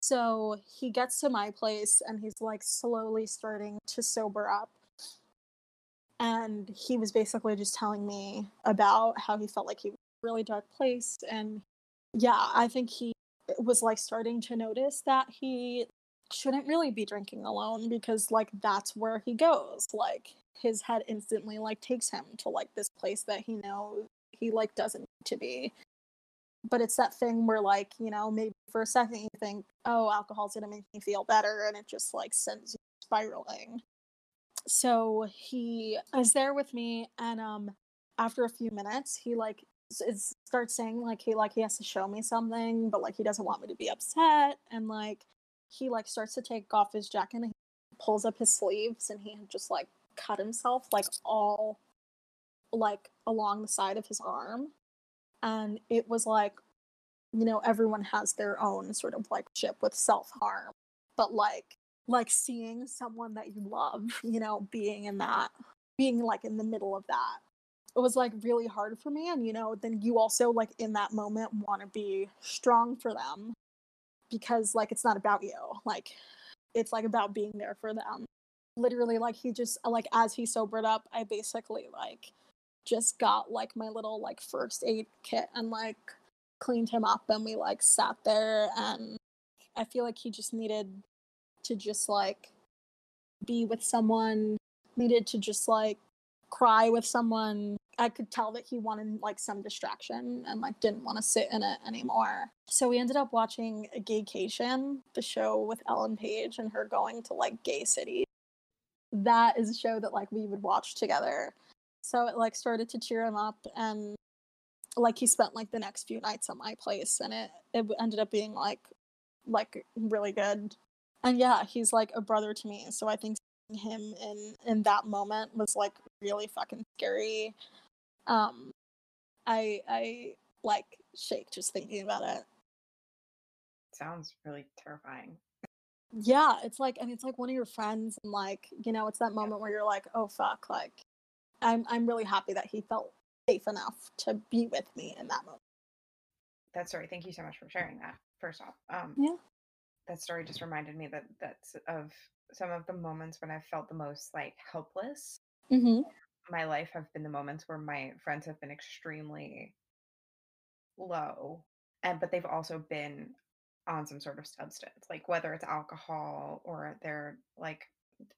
So he gets to my place and he's like slowly starting to sober up. And he was basically just telling me about how he felt like he was in a really dark place and yeah i think he was like starting to notice that he shouldn't really be drinking alone because like that's where he goes like his head instantly like takes him to like this place that he knows he like doesn't need to be. But it's that thing where like you know maybe for a second you think oh alcohol's gonna make me feel better and it just like sends you spiraling. So he is there with me and um after a few minutes he like s- starts saying like he like he has to show me something but like he doesn't want me to be upset and like he like starts to take off his jacket and he pulls up his sleeves and he just like cut himself like all like along the side of his arm. And it was like you know everyone has their own sort of like ship with self-harm. But like like seeing someone that you love you know being in that being like in the middle of that it was like really hard for me. And you know then you also like in that moment want to be strong for them because like it's not about you. Like it's like about being there for them. Literally like he just like as he sobered up i basically like just got like my little like first aid kit and like cleaned him up and we like sat there and i feel like he just needed to just like be with someone needed to just like cry with someone i could tell that he wanted like some distraction and like didn't want to sit in it anymore. So we ended up watching a Gaycation the show with Ellen Page and her going to like gay city that is a show that like we would watch together. So it like started to cheer him up and like he spent like the next few nights at my place and it it ended up being like like really good. And yeah he's like a brother to me so i think him in in that moment was like really fucking scary um i i like shake just thinking about it Sounds really terrifying. yeah it's like and it's like one of your friends and like you know it's that moment where you're like oh fuck like i'm i'm really happy that he felt safe enough to be with me in that moment That story. Thank you so much for sharing that. First off, um, Yeah. that story just reminded me that that's of some of the moments when I've felt the most like helpless. mm-hmm. My life have been the moments where my friends have been extremely low, and but they've also been on some sort of substance, like whether it's alcohol or they're like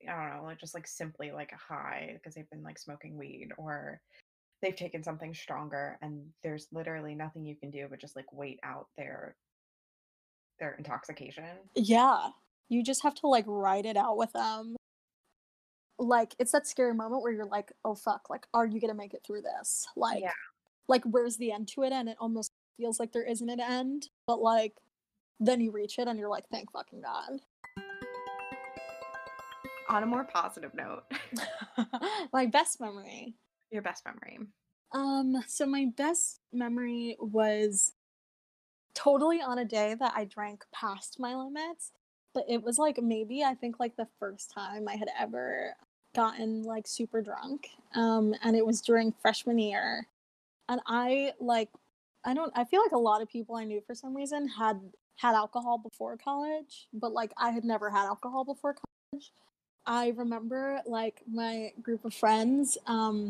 I don't know, like just like simply like a high because they've been like smoking weed or they've taken something stronger and there's literally nothing you can do but just like wait out their their intoxication. Yeah. You just have to like write it out with them. Like it's that scary moment where you're like, oh fuck, like are you gonna make it through this? Like Yeah. like where's the end to it? And it almost feels like there isn't an end, but like then you reach it and you're like, thank fucking God. On a more positive note, (laughs) my best memory. your best memory. Um, so my best memory was totally on a day that I drank past my limits, but it was like maybe I think like the first time I had ever gotten like super drunk. Um, and it was during freshman year. And I like I don't I feel like a lot of people I knew for some reason had had alcohol before college, but like I had never had alcohol before college. I remember like my group of friends um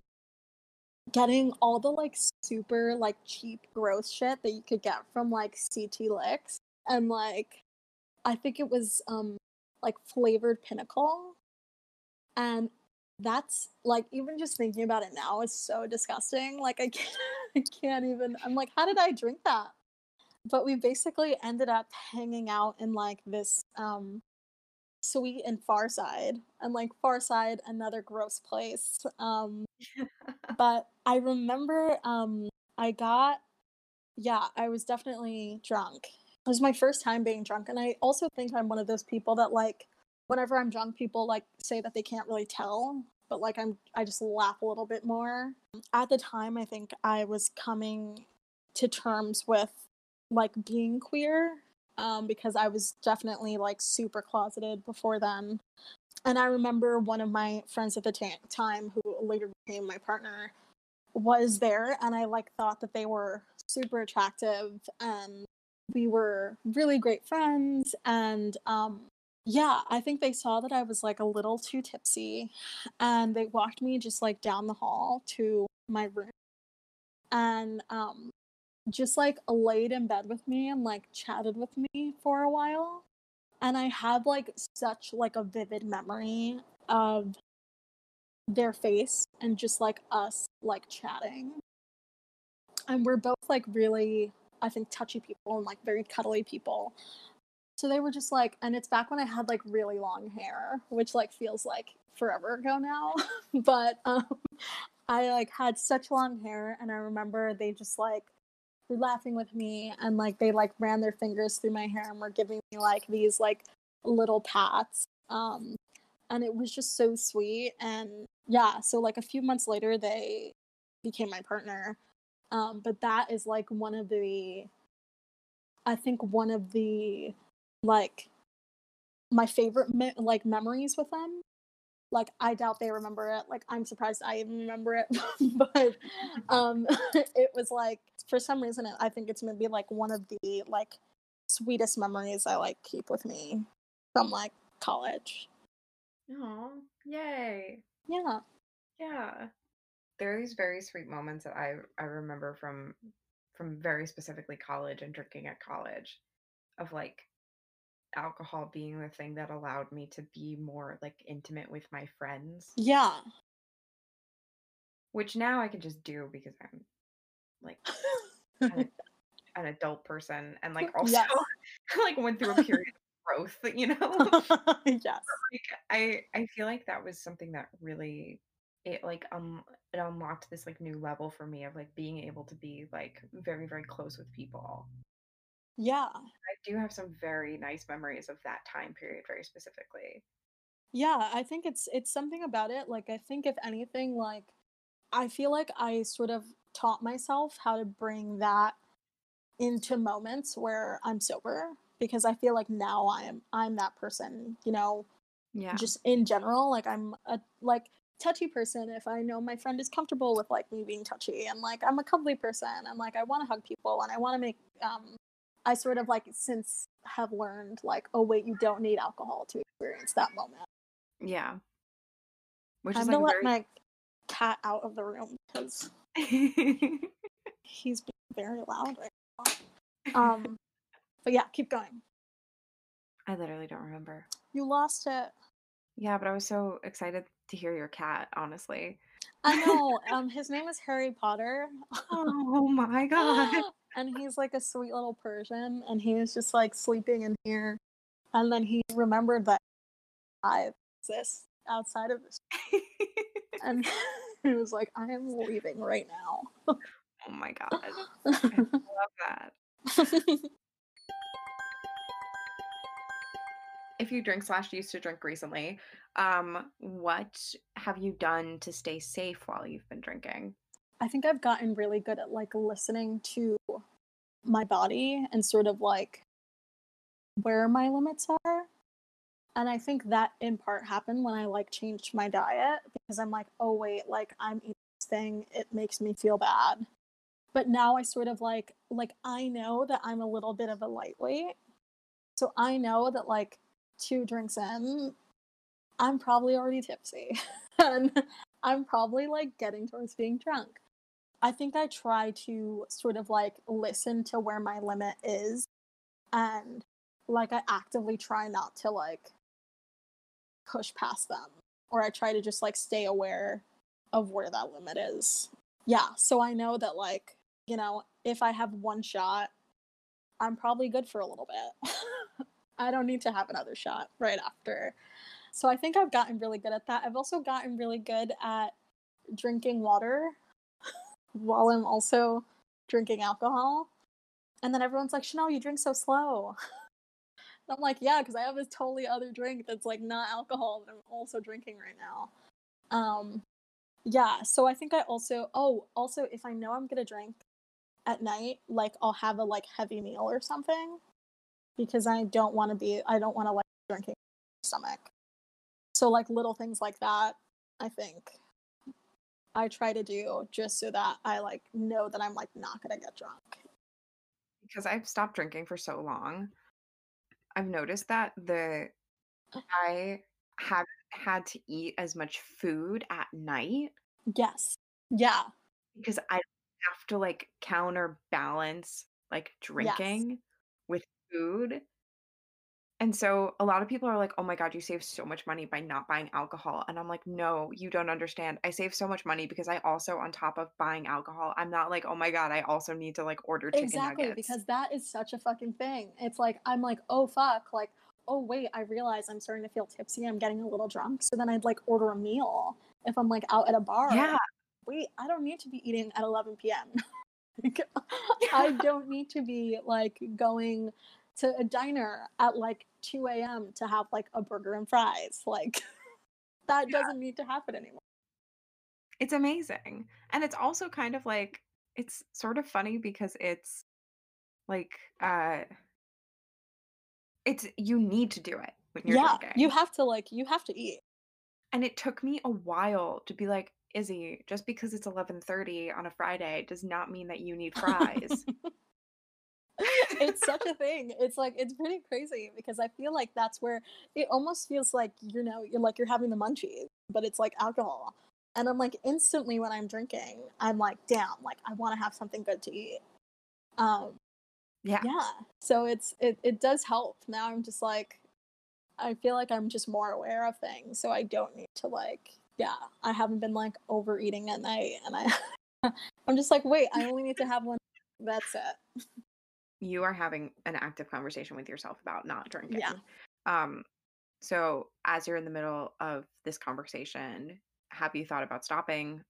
getting all the like super like cheap gross shit that you could get from like CT Licks and like I think it was um like flavored Pinnacle. And that's like even just thinking about it now is so disgusting. Like I (laughs) can't I can't even I'm like how did I drink that? But we basically ended up hanging out in like this um sweet and far side and like far side another gross place um (laughs) but I remember um I got yeah, I was definitely drunk. It was my first time being drunk, and I also think I'm one of those people that like whenever I'm drunk, people like say that they can't really tell, but like I'm I just laugh a little bit more. At the time, I think I was coming to terms with like being queer um, because I was definitely like super closeted before then. And I remember one of my friends at the t- time, who later became my partner, was there, and I like thought that they were super attractive, and we were really great friends. And um, yeah, I think they saw that I was like a little too tipsy, and they walked me just like down the hall to my room, and um, just like laid in bed with me and like chatted with me for a while and i have like such like a vivid memory of their face and just like us like chatting and we're both like really i think touchy people and like very cuddly people. So they were just like and it's back when i had like really long hair which like feels like forever ago now. (laughs) But um i like had such long hair and i remember they just like were laughing with me and like they like ran their fingers through my hair and were giving me like these like little pats um and it was just so sweet. And yeah so like a few months later they became my partner um but that is like one of the i think one of the like my favorite me- like memories with them. Like i doubt they remember it. Like i'm surprised i even remember it. (laughs) But um (laughs) it was like for some reason i think it's maybe like one of the like sweetest memories i like keep with me from like college. Oh, yay. yeah. Yeah. There are these very sweet moments that I I remember from from very specifically college and drinking at college of like alcohol being the thing that allowed me to be more like intimate with my friends, yeah which now I can just do because I'm like an, (laughs) an adult person and like (laughs) also Yes. (laughs) like went through a period of growth, you know? yes like I I feel like that was something that really it like um it unlocked this like new level for me of like being able to be like very very close with people. yeah I do have some very nice memories of that time period very specifically. yeah i think it's it's something about it like i think if anything like i feel like i sort of taught myself how to bring that into moments where i'm sober because i feel like now i am i'm that person you know Yeah. just in general like i'm a like touchy person if i know my friend is comfortable with like me being touchy and like i'm a cuddly person and like i want to hug people and i want to make um i sort of like since have learned like oh wait you don't need alcohol to experience that moment yeah. Which i'm is gonna like let very my cat out of the room because (laughs) he's being very loud right now um (laughs) but yeah keep going I literally don't remember. you lost it Yeah, but I was so excited to hear your cat, honestly. i (laughs) know um his name is harry potter Oh my (laughs) god. and he's like a sweet little Persian, and he was just like sleeping in here, and then he remembered that I exist outside of this, and (laughs) he was like, "I am leaving right now." oh my god. I love that. If you drink slash used to drink recently, um, what have you done to stay safe while you've been drinking? I think I've gotten really good at like listening to my body and sort of like where my limits are. And I think that in part happened when I like changed my diet because I'm like, oh wait, like I'm eating this thing, it makes me feel bad. But now I sort of like like I know that I'm a little bit of a lightweight. So I know that like two drinks in, I'm probably already tipsy. (laughs) and I'm probably like getting towards being drunk. I think I try to sort of like listen to where my limit is and like I actively try not to like push past them or I try to just like stay aware of where that limit is. Yeah, so I know that like, you know, if I have one shot, I'm probably good for a little bit. (laughs) I don't need to have another shot right after. So I think I've gotten really good at that. I've also gotten really good at drinking water (laughs) while I'm also drinking alcohol. And then everyone's like, Chanelle, you drink so slow. (laughs) And I'm like, yeah, because I have this totally other drink that's like not alcohol that I'm also drinking right now. Um, yeah, so I think I also oh, also if I know I'm gonna drink at night, like I'll have a like heavy meal or something because I don't want to be I don't want to like drinking stomach. So like little things like that, I think I try to do just so that I like know that I'm like not gonna get drunk. Because I've stopped drinking for so long, I've noticed that the uh. I haven't had to eat as much food at night Yes. Yeah. because I have to like counterbalance like Yes. drinking with food. And so a lot of people are like, "Oh my God, you save so much money by not buying alcohol." And I'm like, "No, you don't understand. I save so much money because I also, on top of buying alcohol, I'm not like, oh my God, I also need to like order chicken Exactly, nuggets." because that is such a fucking thing. It's like I'm like, oh fuck, like, oh wait, I realize I'm starting to feel tipsy. I'm getting a little drunk. So then I'd like order a meal if I'm like out at a bar. Yeah. Wait, I don't need to be eating at 11 p.m. (laughs) Like, (laughs) I don't need to be like going to a diner at like 2 a.m. to have like a burger and fries. Like (laughs) that Yeah. doesn't need to happen anymore. It's amazing. And it's also kind of like it's sort of funny because it's like uh it's you need to do it when you're yeah, drinking. you have to like you have to eat. And it took me a while to be like, Izzi, just because it's 11:30 on a Friday does not mean that you need fries. (laughs) it's such a thing. It's like it's pretty crazy because I feel like that's where it almost feels like you know you're like you're having the munchies, but it's like alcohol. And I'm like instantly when I'm drinking, I'm like, damn, like I want to have something good to eat. Um, yeah. yeah. So it's it it does help. Now I'm just like, I feel like I'm just more aware of things, so I don't need to like, yeah, I haven't been like overeating at night, and I (laughs) I'm just like, wait, I only need to have one. That's it. You are having an active conversation with yourself about not drinking. Yeah. Um so as you're in the middle of this conversation, have you thought about stopping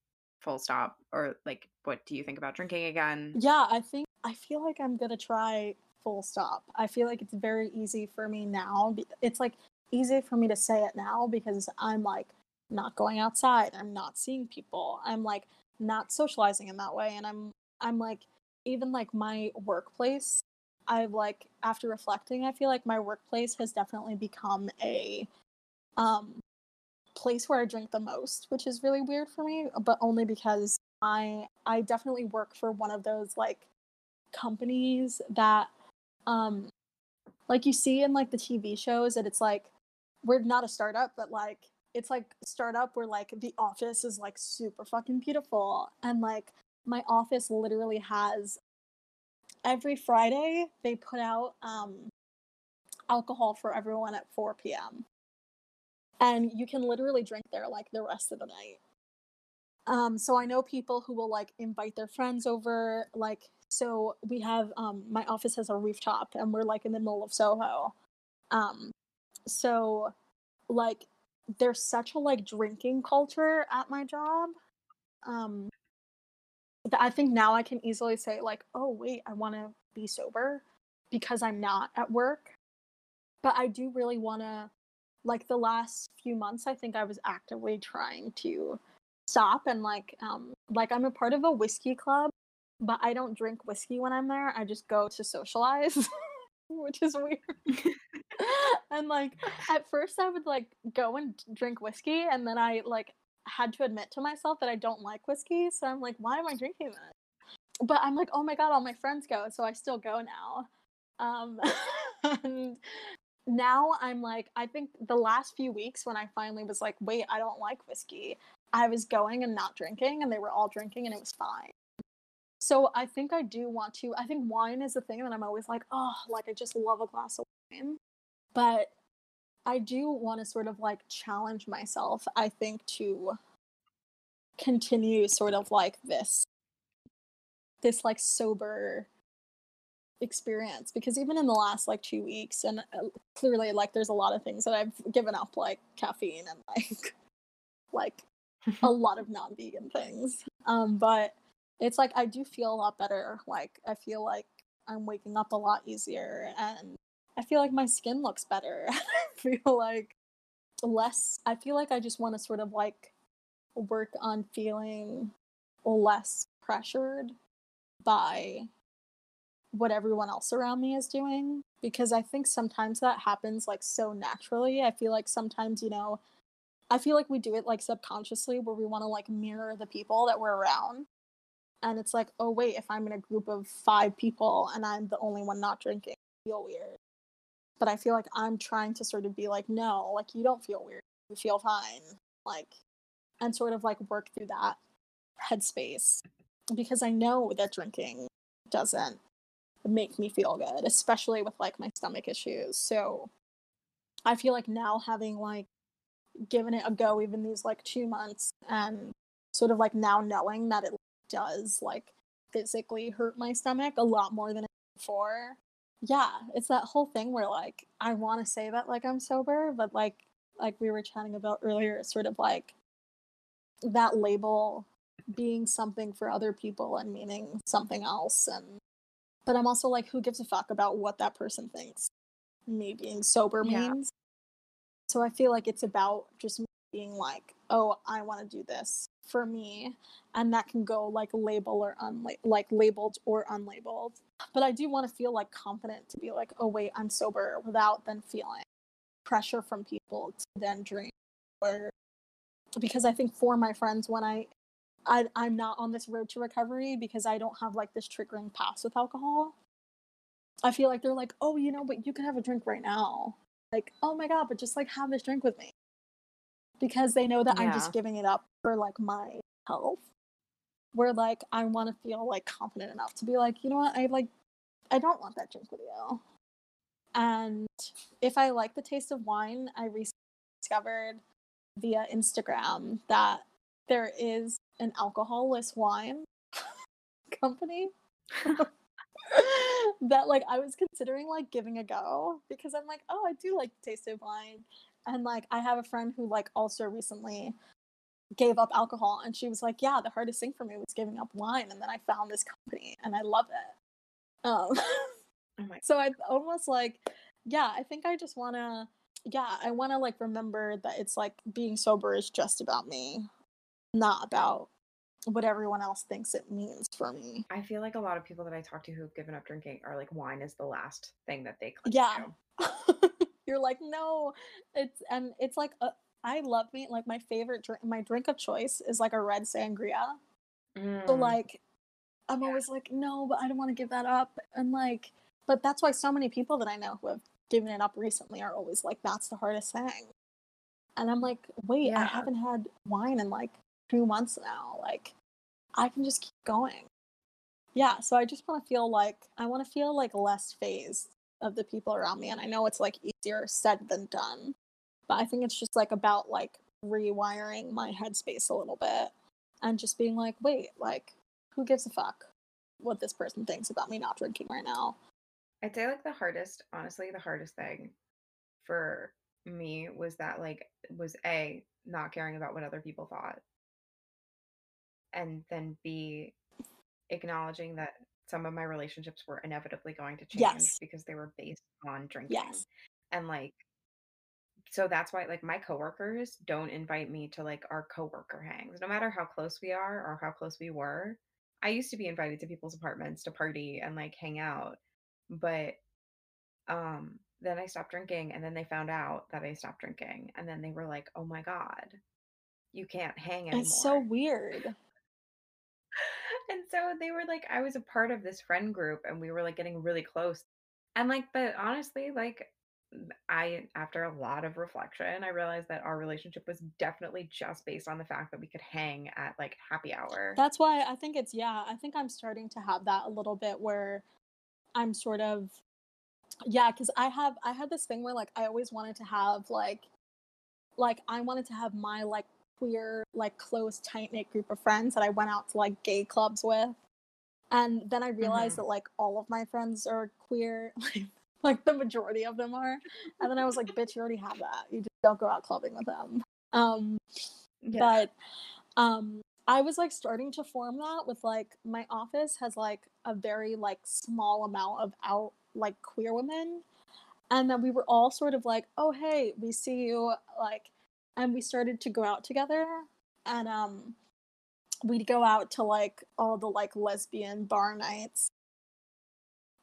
full stop or like what do you think about drinking again? Yeah, I think I feel like I'm gonna try full stop. I feel like it's very easy for me now. It's like easy for me to say it now because I'm like not going outside. I'm not seeing people. I'm like not socializing in that way. And I'm I'm like even like my workplace. I've like after reflecting, I feel like my workplace has definitely become a um place where I drink the most, which is really weird for me, but only because I I definitely work for one of those like companies that um like you see in like the TV shows that it's like we're not a startup but like it's like startup where like the office is like super fucking beautiful and like my office literally has every Friday they put out um alcohol for everyone at 4 p.m. and you can literally drink there like the rest of the night. Um, so I know people who will like invite their friends over. Like, so we have um, my office has a rooftop, and we're like in the middle of Soho. Um, so like, there's such a like drinking culture at my job. Um, I think now I can easily say like, oh wait, I want to be sober because I'm not at work. But I do really want to like the last few months i think i was actively trying to stop and like um like i'm a part of a whiskey club but i don't drink whiskey when i'm there i just go to socialize (laughs) which is weird (laughs) and like at first i would like go and drink whiskey and then i like had to admit to myself that i don't like whiskey so i'm like why am i drinking this but i'm like oh my god all my friends go so i still go now um (laughs) and now I'm like, I think the last few weeks when I finally was like, wait, I don't like whiskey, I was going and not drinking, and they were all drinking, and it was fine. So I think I do want to. I think wine is the thing that I'm always like, oh, like I just love a glass of wine. But I do want to sort of like challenge myself, I think, to continue sort of like this, this like sober experience because even in the last like two weeks and uh, clearly like there's a lot of things that i've given up like caffeine and like (laughs) like a (laughs) lot of non-vegan things. Um but it's like i do feel a lot better like i feel like I'm waking up a lot easier and I feel like my skin looks better. (laughs) I feel like less I feel like I just want to sort of like work on feeling less pressured by what everyone else around me is doing because I think sometimes that happens like so naturally. I feel like sometimes, you know, I feel like we do it like subconsciously where we want to like mirror the people that we're around. And it's like, oh wait, if I'm in a group of 5 people and I'm the only one not drinking, I feel weird. But I feel like I'm trying to sort of be like, no, like you don't feel weird. You feel fine. Like and sort of like work through that headspace because I know that drinking doesn't make me feel good, especially with like my stomach issues. So I feel like now having like given it a go even these like two months and sort of like now knowing that it does like physically hurt my stomach a lot more than before. Yeah, it's that whole thing where like I want to say that like I'm sober, but like like we were chatting about earlier, it's sort of like that label being something for other people and meaning something else and but i'm also like who gives a fuck about what that person thinks me being sober Yeah. means so i feel like it's about just being like oh i want to do this for me and that can go like label or unla- like labeled or unlabeled but i do want to feel like confident to be like oh wait i'm sober without then feeling pressure from people to then drink or because I think for my friends when I, I I'm not on this road to recovery because I don't have like this triggering past with alcohol. I feel like they're like, oh, you know, but you can have a drink right now. Like, oh my god, but just like have this drink with me. Because they know that I'm just giving it up for like my health. Where like I want to feel like confident enough to be like, you know what, I like I don't want that drink with you. And if I like the taste of wine, I recently discovered via Instagram that there is an alcoholless wine (laughs) company (laughs) that like I was considering like giving a go because I'm like, oh, I do like the taste of wine. And like I have a friend who like also recently gave up alcohol and she was like, Yeah, the hardest thing for me was giving up wine and then I found this company and I love it. Um Oh (laughs) so I almost like, yeah, I think I just wanna, yeah, I wanna like remember that it's like being sober is just about me, not about what everyone else thinks it means for me. I feel like a lot of people that I talk to who've given up drinking are like wine is the last thing that they cling Yeah. to. (laughs) You're like, no, it's and it's like a, I love me like my favorite drink. My drink of choice is like a red sangria. So Mm, like, I'm always like, no, but I don't want to give that up. And like, but that's why so many people that I know who have given it up recently are always like, that's the hardest thing. And I'm like, wait, I haven't had wine in like two months now. Like, I can just keep going. Yeah, so I just want to feel like I want to feel like less phased of the people around me, and I know it's like easier said than done, but I think it's just like about like rewiring my headspace a little bit and just being like, wait, like, who gives a fuck what this person thinks about me not drinking right now? I'd say like the hardest, honestly, the hardest thing for me was that like was A, not caring about what other people thought. And then B, acknowledging that some of my relationships were inevitably going to change Yes. because they were based on drinking. Yes. And like so that's why like my coworkers don't invite me to like our coworker hangs no matter how close we are or how close we were i used to be invited to people's apartments to party and like hang out but um then i stopped drinking and then they found out that i stopped drinking and then they were like oh my god you can't hang anymore It's so weird. And so they were like i was a part of this friend group and we were like getting really close. And like but honestly like i after a lot of reflection i realized that our relationship was definitely just based on the fact that we could hang at like happy hour. That's why I think it's yeah, I think I'm starting to have that a little bit where I'm sort of yeah, cuz I have I had this thing where like I always wanted to have like like I wanted to have my like queer like close tight knit group of friends that I went out to like gay clubs with. And then I realized Mhm. that like all of my friends are queer, (laughs) like, like the majority of them are. And then I was like, bitch, you already have that. You just don't go out clubbing with them. Um yeah but um I was like starting to form that with like my office has like a very like small amount of out like queer women. And then we were all sort of like, oh hey, we see you like and we started to go out together and um we'd go out to like all the like lesbian bar nights.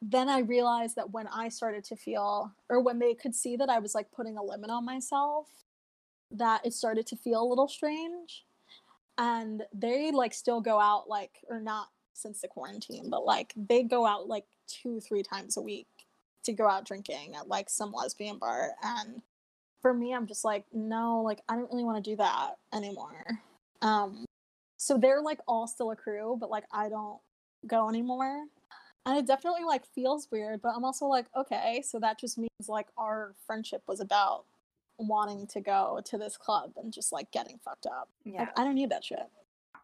Then i realized that when i started to feel or when they could see that i was like putting a limit on myself that it started to feel a little strange. And they like still go out like or not since the quarantine but like they go out like two three times a week to go out drinking at like some lesbian bar and for me i'm just like no like i don't really want to do that anymore um so they're like all still a crew but like i don't go anymore and it definitely like feels weird but i'm also like okay so that just means like our friendship was about wanting to go to this club and just like getting fucked up Yeah. like i don't need that shit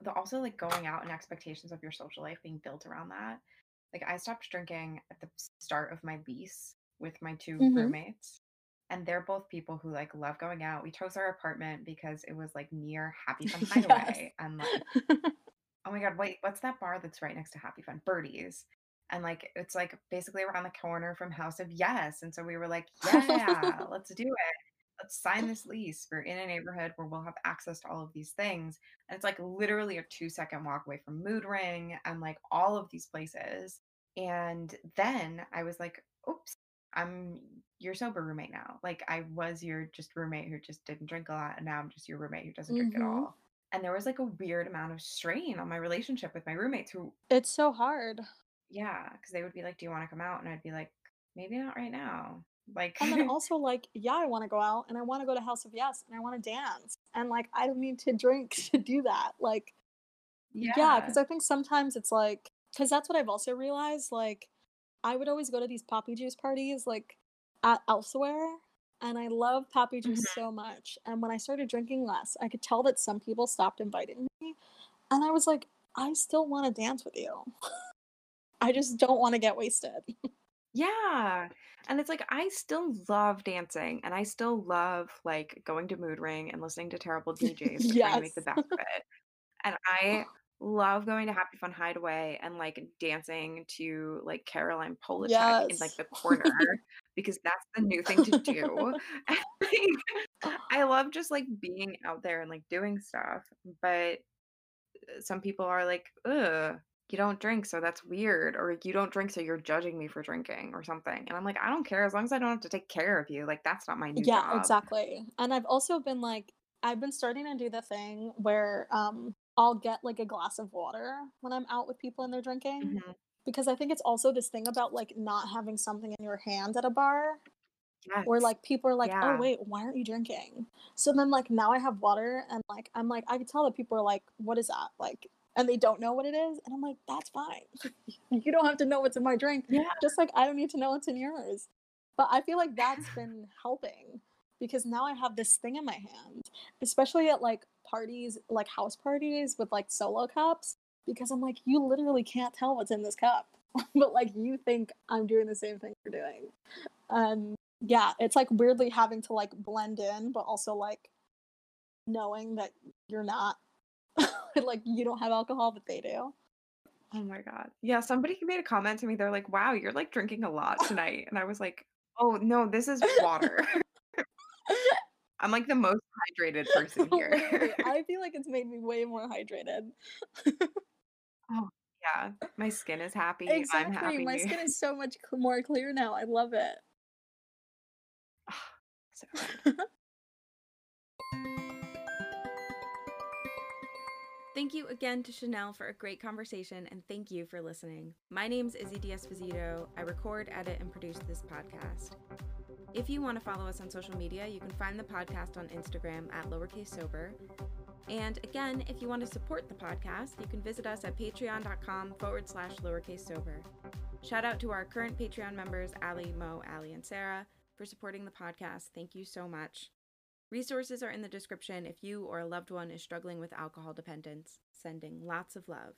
the also like going out and expectations of your social life being built around that. Like I stopped drinking at the start of my lease with my 2 Mhm. roommates. And they're both people who like love going out. We chose our apartment because it was like near Happy Fun (laughs) Yes. Hideaway. And like, (laughs) oh my god, wait, what's that bar that's right next to Happy Fun? Birdy's. And like it's like basically around the corner from House of Yes. And so we were like, yeah, (laughs) let's do it. Let's sign this lease. We're in a neighborhood where we'll have access to all of these things. And it's like literally a two second walk away from Mood Ring and like all of these places. And then I was like, oops, I'm your sober roommate now. Like I was your just roommate who just didn't drink a lot. And now I'm just your roommate who doesn't drink at Mhm. all. And there was like a weird amount of strain on my relationship with my roommates who, it's so hard yeah, because they would be like, do you want to come out? And I'd be like, maybe not right now. Like, and then (laughs) also like yeah i want to go out and i want to go to house of yes and i want to dance and like i don't need to drink (laughs) to do that like yeah because i think sometimes it's like because that's what i've also realized like i would always go to these Papi Juice parties like at elsewhere and i love Papi Juice Mhm. so much and when i started drinking less i could tell that some people stopped inviting me and i was like i still want to dance with you (laughs) i just don't want to get wasted Yeah. And it's like I still love dancing and I still love like going to Mood Ring and listening to terrible (laughs) DJs and trying to make the best of it. And I (laughs) love going to Happy Fun Hideaway and like dancing to like Caroline Polachek in like the (laughs) corner because that's the new thing to do. (laughs) (laughs) And, like, I love just like being out there and like doing stuff. But uh, some people are like, ugh, you don't drink, so that's weird. Or like you don't drink, so you're judging me for drinking or something. And I'm like, I don't care as long as I don't have to take care of you. Like, that's not my new yeah job. exactly and i've also been like i've been starting to do the thing where um i'll get like a glass of water when i'm out with people and they're drinking Mhm. because i think it's also this thing about like not having something in your hand at a bar where Yes. like people are like oh wait why aren't you drinking so then like now i have water and like i'm like i can tell that people are like what is that like and they don't know what it is and i'm like that's fine (laughs) you don't have to know what's in my drink Yeah. just like I don't need to know what's in yours. But I feel like that's (laughs) been helping because now I have this thing in my hand, especially at like parties, like house parties with like solo cups, because I'm like, you literally can't tell what's in this cup, (laughs) but like you think I'm doing the same thing you're doing. And yeah, it's like weirdly having to like blend in, but also like knowing that you're not (laughs) like you don't have alcohol, but they do. Oh my God. Yeah. Somebody made a comment to me. They're like, wow, you're like drinking a lot tonight. And I was like, oh, no, this is water. (laughs) I'm like the most hydrated (laughs) person here. (laughs) I feel like it's made me way more hydrated. (laughs) oh, yeah. My skin is happy. I'm Exactly. happy. My skin is so much cl- more clear now. I love it. (sighs) so. Thank you again to Chanelle for a great conversation, and thank you for listening. My name's Izzi D'Esposito. I record, edit, and produce this podcast. If you want to follow us on social media, you can find the podcast on Instagram at lowercase sober. And again, if you want to support the podcast, you can visit us at patreon.com forward slash lowercase sober. Shout out to our current Patreon members, Ali, Mo, Ali, and Sarah, for supporting the podcast. Thank you so much. Resources are in the description if you or a loved one is struggling with alcohol dependence. Sending lots of love.